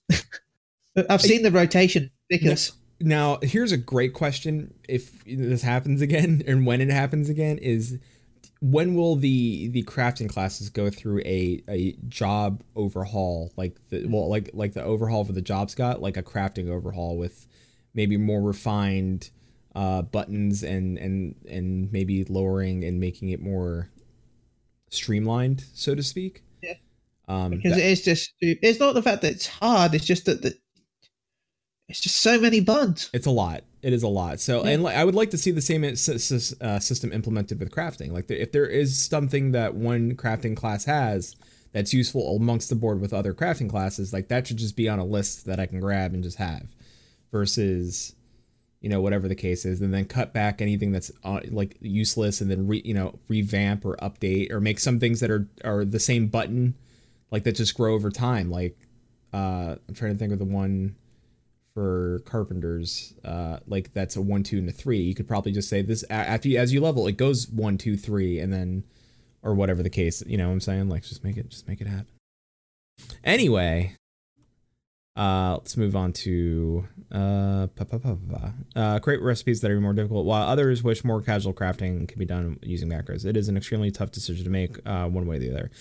I've seen the rotation because Now, here's a great question. If this happens again, and when it happens again, is when will the the crafting classes go through a, a job overhaul like the well like like the overhaul for the jobs got like a crafting overhaul with maybe more refined uh, buttons and and and maybe lowering and making it more streamlined so to speak Yeah. um because that- it is just it's not the fact that it's hard. It's just that the, it's just so many buttons. It's a lot. It is a lot. So, and like, I would like to see the same uh, system implemented with crafting. Like, if there is something that one crafting class has that's useful amongst the board with other crafting classes, like that should just be on a list that I can grab and just have versus you know whatever the case is and then cut back anything that's uh, like useless and then re, you know revamp or update or make some things that are are the same button like that just grow over time like uh i'm trying to think of the one for carpenters uh like that's a one two and a three. You could probably just say this after you as you level it goes one two three and then or whatever the case you know what i'm saying? Like just make it just make it happen. Anyway uh, let's move on to uh, uh, create recipes that are more difficult, while others wish more casual crafting can be done using macros. It is an extremely tough decision to make, uh, one way or the other.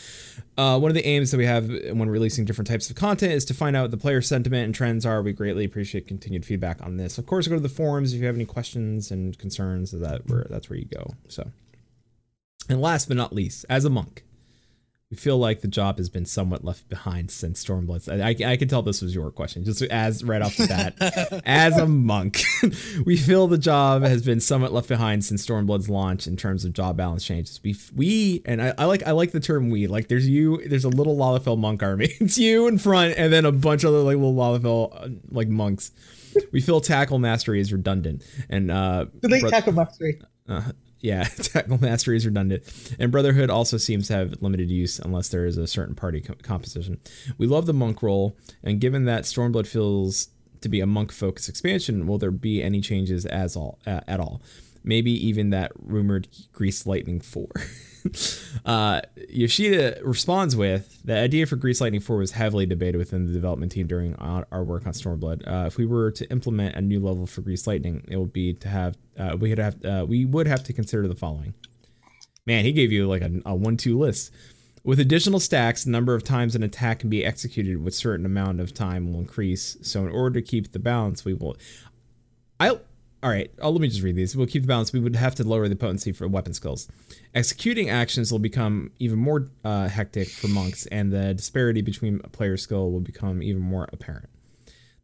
Uh, one of the aims that we have when releasing different types of content is to find out what the player sentiment and trends are. We greatly appreciate continued feedback on this. Of course, go to the forums if you have any questions and concerns. That where that's where you go. So, and last but not least, as a monk we feel like the job has been somewhat left behind since Stormblood's. I, I, I can tell this was your question, just as right off the bat. as a monk, we feel the job has been somewhat left behind since Stormblood's launch in terms of job balance changes. We we and I, I like I like the term we. Like there's you, there's a little Lalafell monk army. It's you in front, and then a bunch of other like little Lalafell uh, like monks. We feel tackle mastery is redundant, and uh, Delete bro- tackle mastery. uh, yeah, tackle mastery is redundant. And Brotherhood also seems to have limited use unless there is a certain party co- composition. We love the monk role, and given that Stormblood feels to be a monk focused expansion, will there be any changes as all uh, at all? Maybe even that rumored Grease Lightning 4. uh, Yoshida responds with the idea for Grease Lightning 4 was heavily debated within the development team during our, our work on Stormblood. Uh, if we were to implement a new level for Grease Lightning, it would be to have uh, we could have uh, we would have to consider the following. Man, he gave you like a, a one-two list. With additional stacks, the number of times an attack can be executed with certain amount of time will increase. So in order to keep the balance, we will. I all right. Oh, let me just read these. We'll keep the balance. We would have to lower the potency for weapon skills. Executing actions will become even more uh, hectic for monks, and the disparity between player skill will become even more apparent.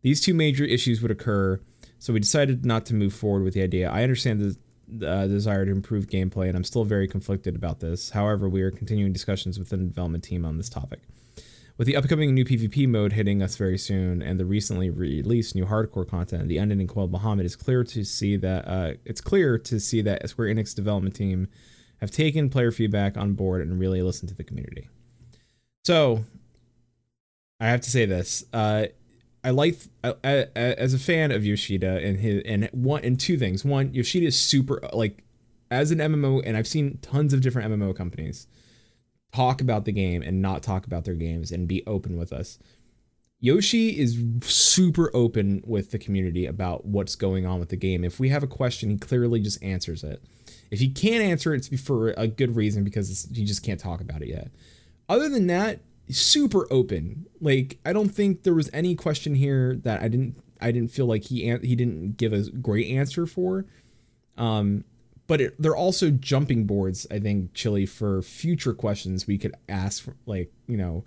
These two major issues would occur, so we decided not to move forward with the idea. I understand the uh, desire to improve gameplay, and I'm still very conflicted about this. However, we are continuing discussions within the development team on this topic. With the upcoming new PvP mode hitting us very soon, and the recently released new hardcore content, the Unending Coil Bahamut, is clear to see that uh, it's clear to see that Square Enix development team have taken player feedback on board and really listened to the community. So, I have to say this: uh, I like I, I, as a fan of Yoshida and his and one and two things. One, Yoshida is super like as an MMO, and I've seen tons of different MMO companies talk about the game and not talk about their games and be open with us. Yoshi is super open with the community about what's going on with the game. If we have a question, he clearly just answers it. If he can't answer it, it's for a good reason because he just can't talk about it yet. Other than that, super open. Like I don't think there was any question here that I didn't I didn't feel like he he didn't give a great answer for. Um, but it, they're also jumping boards. I think Chili for future questions we could ask, for, like you know,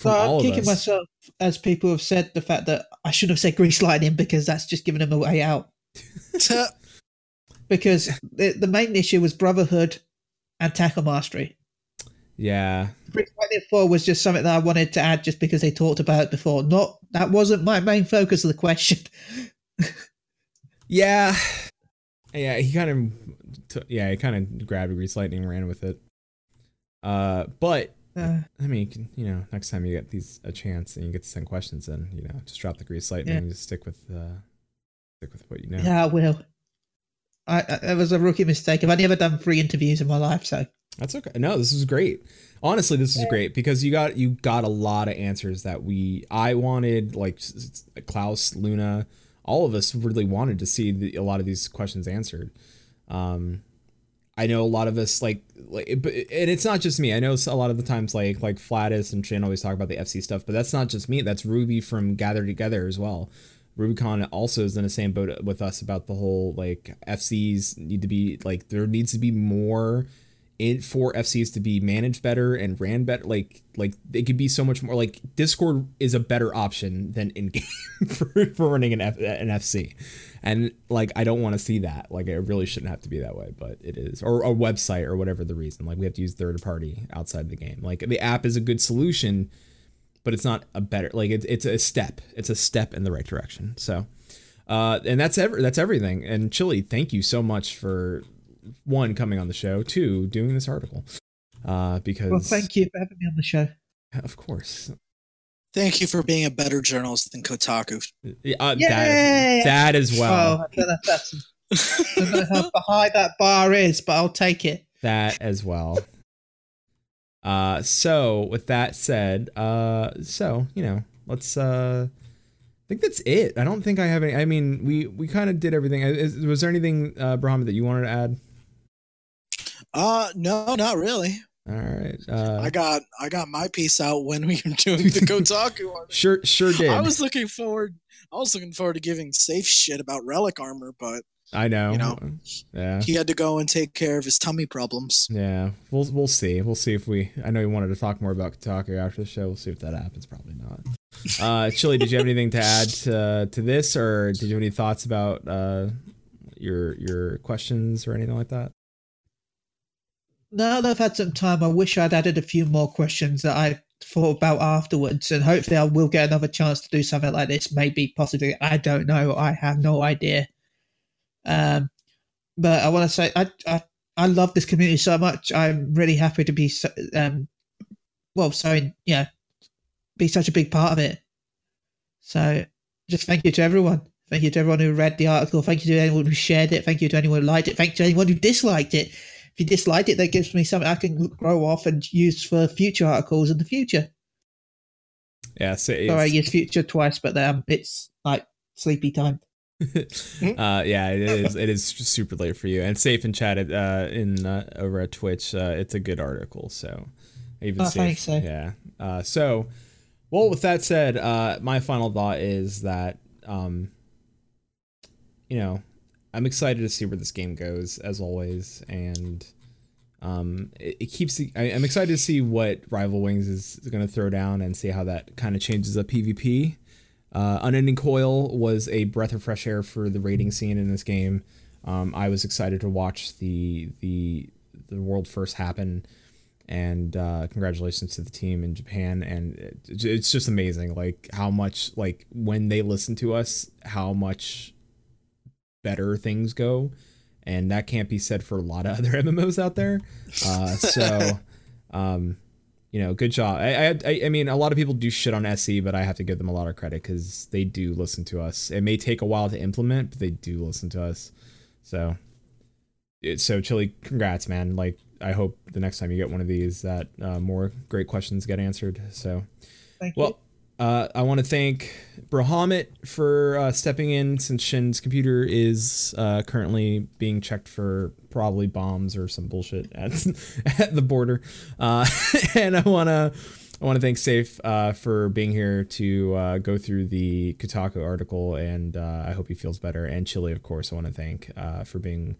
from So all I'm of kicking us. myself as people have said the fact that I should have said Grease Lightning because that's just giving them a way out. Because the, the main issue was Brotherhood and Tackle Mastery. Yeah, Grease Lightning 4 was just something that I wanted to add just because they talked about it before. Not that wasn't my main focus of the question. yeah, yeah. He kind of, t- yeah, he kind of grabbed a Grease Lightning and ran with it. Uh, but Uh, I mean, you, know, next time you get these a chance and you get to send questions in, you know, just drop the Grease Lightning Yeah. and just stick with uh, stick with what you know. yeah, I will. I, I, it was a rookie mistake. I've only ever done three interviews in my life, so That's okay. No, this is great. Honestly, this is great because you got you got a lot of answers that we I wanted like Klaus, Luna, all of us really wanted to see the, a lot of these questions answered. Um I know a lot of us like like and it's not just me. I know a lot of the times like like Flatus and Shin always talk about the FC stuff, but that's not just me. That's Ruby from Gather Together as well. Rubicon also is in the same boat with us about the whole like FCs need to be like there needs to be more in for FCs to be managed better and ran better. Like like it could be so much more. Like Discord is a better option than in game for, for running an F, an FC, and like I don't want to see that. Like it really shouldn't have to be that way, but it is. Or a website or whatever the reason. Like we have to use third party outside the game. Like the app is a good solution, but it's not a better. Like it's it's a step. It's a step in the right direction. So. Uh, and that's ever that's everything. And Chili, thank you so much for one coming on the show, two doing this article. Uh, because Well, thank you for having me on the show. of course, Thank you for being a better journalist than Kotaku. uh, Yay! that that as well. Oh, I don't know that's I don't know how high that bar is, but I'll take it. that as well. Uh, so with that said, uh, so you know, let's. Uh, I think that's it. I don't think I have any. I mean, we we kind of did everything. Is, was there anything, uh, Brahma, that you wanted to add? Uh no, not really. All right. Uh, I got I got my piece out when we were doing the Kotaku article. sure sure did. I was looking forward I was looking forward to giving safe shit about relic armor, but I know. you know. Yeah. he had to go and take care of his tummy problems. Yeah, we'll we'll see. We'll see if we. I know you wanted to talk more about Kotaku after the show. We'll see if that happens. Probably not. Uh, Chili, did you have anything to add to, to this, or did you have any thoughts about uh, your your questions or anything like that? Now that I've had some time, I wish I'd added a few more questions that I thought about afterwards, and hopefully I will get another chance to do something like this. Maybe, possibly, I don't know. I have no idea. Um, but I want to say I, I I love this community so much. I'm really happy to be so, um, well, so yeah, be such a big part of it. So just thank you to everyone. Thank you to everyone who read the article. Thank you to anyone who shared it. Thank you to anyone who liked it. Thank you to anyone who disliked it. If you disliked it, that gives me something I can grow off and use for future articles in the future. Yeah, so Sorry, I used future twice, but um, it's like sleepy time. uh, yeah, it is. It is super late for you. And safe and chatted uh, in uh, over at Twitch. Uh, it's a good article. So even Oh, safe. Safe. Yeah. Uh, so, well, with that said, uh, my final thought is that um, you know, I'm excited to see where this game goes as always, and um, it, it keeps. I, I'm excited to see what Rival Wings is going to throw down and see how that kind of changes the PvP. Uh, Unending Coil was a breath of fresh air for the rating scene in this game. Um, I was excited to watch the the the world first happen, and uh, congratulations to the team in Japan. And it, it's just amazing, like how much like when they listen to us, how much better things go, and that can't be said for a lot of other MMOs out there. Uh, so. Um, you know, good job. I, I, I mean, a lot of people do shit on SE, but I have to give them a lot of credit because they do listen to us. It may take a while to implement, but they do listen to us. So, it, so Chili, congrats, man. Like, I hope the next time you get one of these, that uh, more great questions get answered. So, Thank you. well, uh, I want to thank Brohamit for uh, stepping in since Shin's computer is uh, currently being checked for probably bombs or some bullshit at, at the border. Uh, and I want to I want to thank Safe uh, for being here to uh, go through the Kotaku article, and I hope he feels better. And Chili, of course, I want to thank for being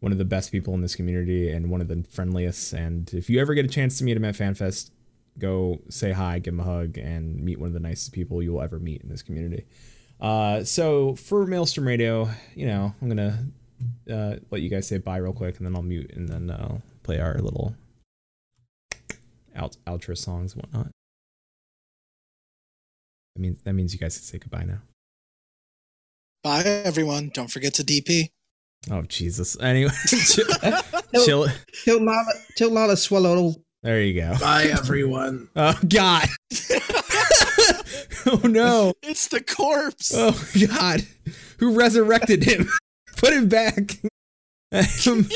one of the best people in this community and one of the friendliest. And if you ever get a chance to meet him at FanFest, go say hi, give him a hug, and meet one of the nicest people you will ever meet in this community. Uh, so for Maelstrom Radio, you know, I'm gonna uh, let you guys say bye real quick, and then I'll mute, and then uh, play our little out outro songs and whatnot. I mean, that means you guys can say goodbye now. Bye everyone. Don't forget to DP. Oh Jesus! Anyway, chill. Till, chill. till Lala, till Lala swallowed all. There you go. Bye, everyone. Oh God! oh no! It's the corpse. Oh God! Who resurrected him? Put him back. Um,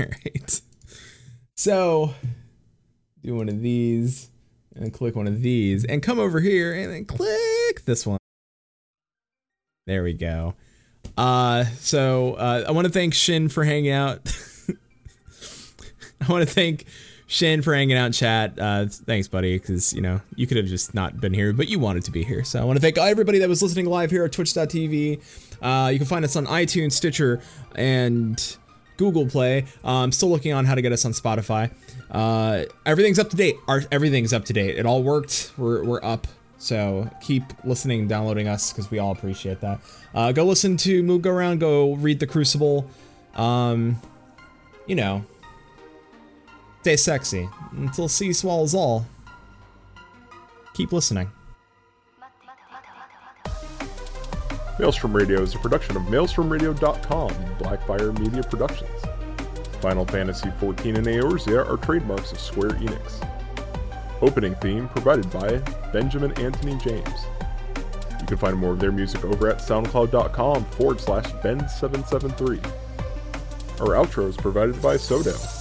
all right. So, do one of these, and click one of these, and come over here, and then click this one. There we go. Uh, so uh, I want to thank Shin for hanging out. I want to thank Shin for hanging out in chat. Uh, thanks, buddy, because you know you could have just not been here, but you wanted to be here. So I want to thank everybody that was listening live here at Twitch.tv. Uh, you can find us on iTunes, Stitcher, and Google Play. Uh, I'm still looking on how to get us on Spotify. Uh, everything's up to date. Our everything's up to date. It all worked. We're we're up. So keep listening, downloading us because we all appreciate that. Uh, go listen to Move Go Around. Go read the Crucible. Um, you know, stay sexy until sea swallows all. Keep listening. Maelstrom Radio is a production of MaelstromRadio.com and Blackfire Media Productions. Final Fantasy XIV and Eorzea are trademarks of Square Enix. Opening theme provided by Benjamin Anthony James. You can find more of their music over at soundcloud.com forward slash Ben773. Our outro is provided by Sodo.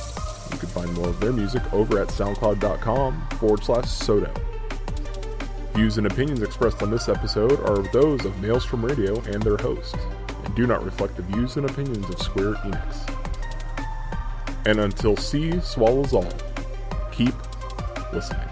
You can find more of their music over at soundcloud.com forward slash Sodo. Views and opinions expressed on this episode are those of Maelstrom Radio and their host, and do not reflect the views and opinions of Square Enix. And until sea swallows all, keep listening.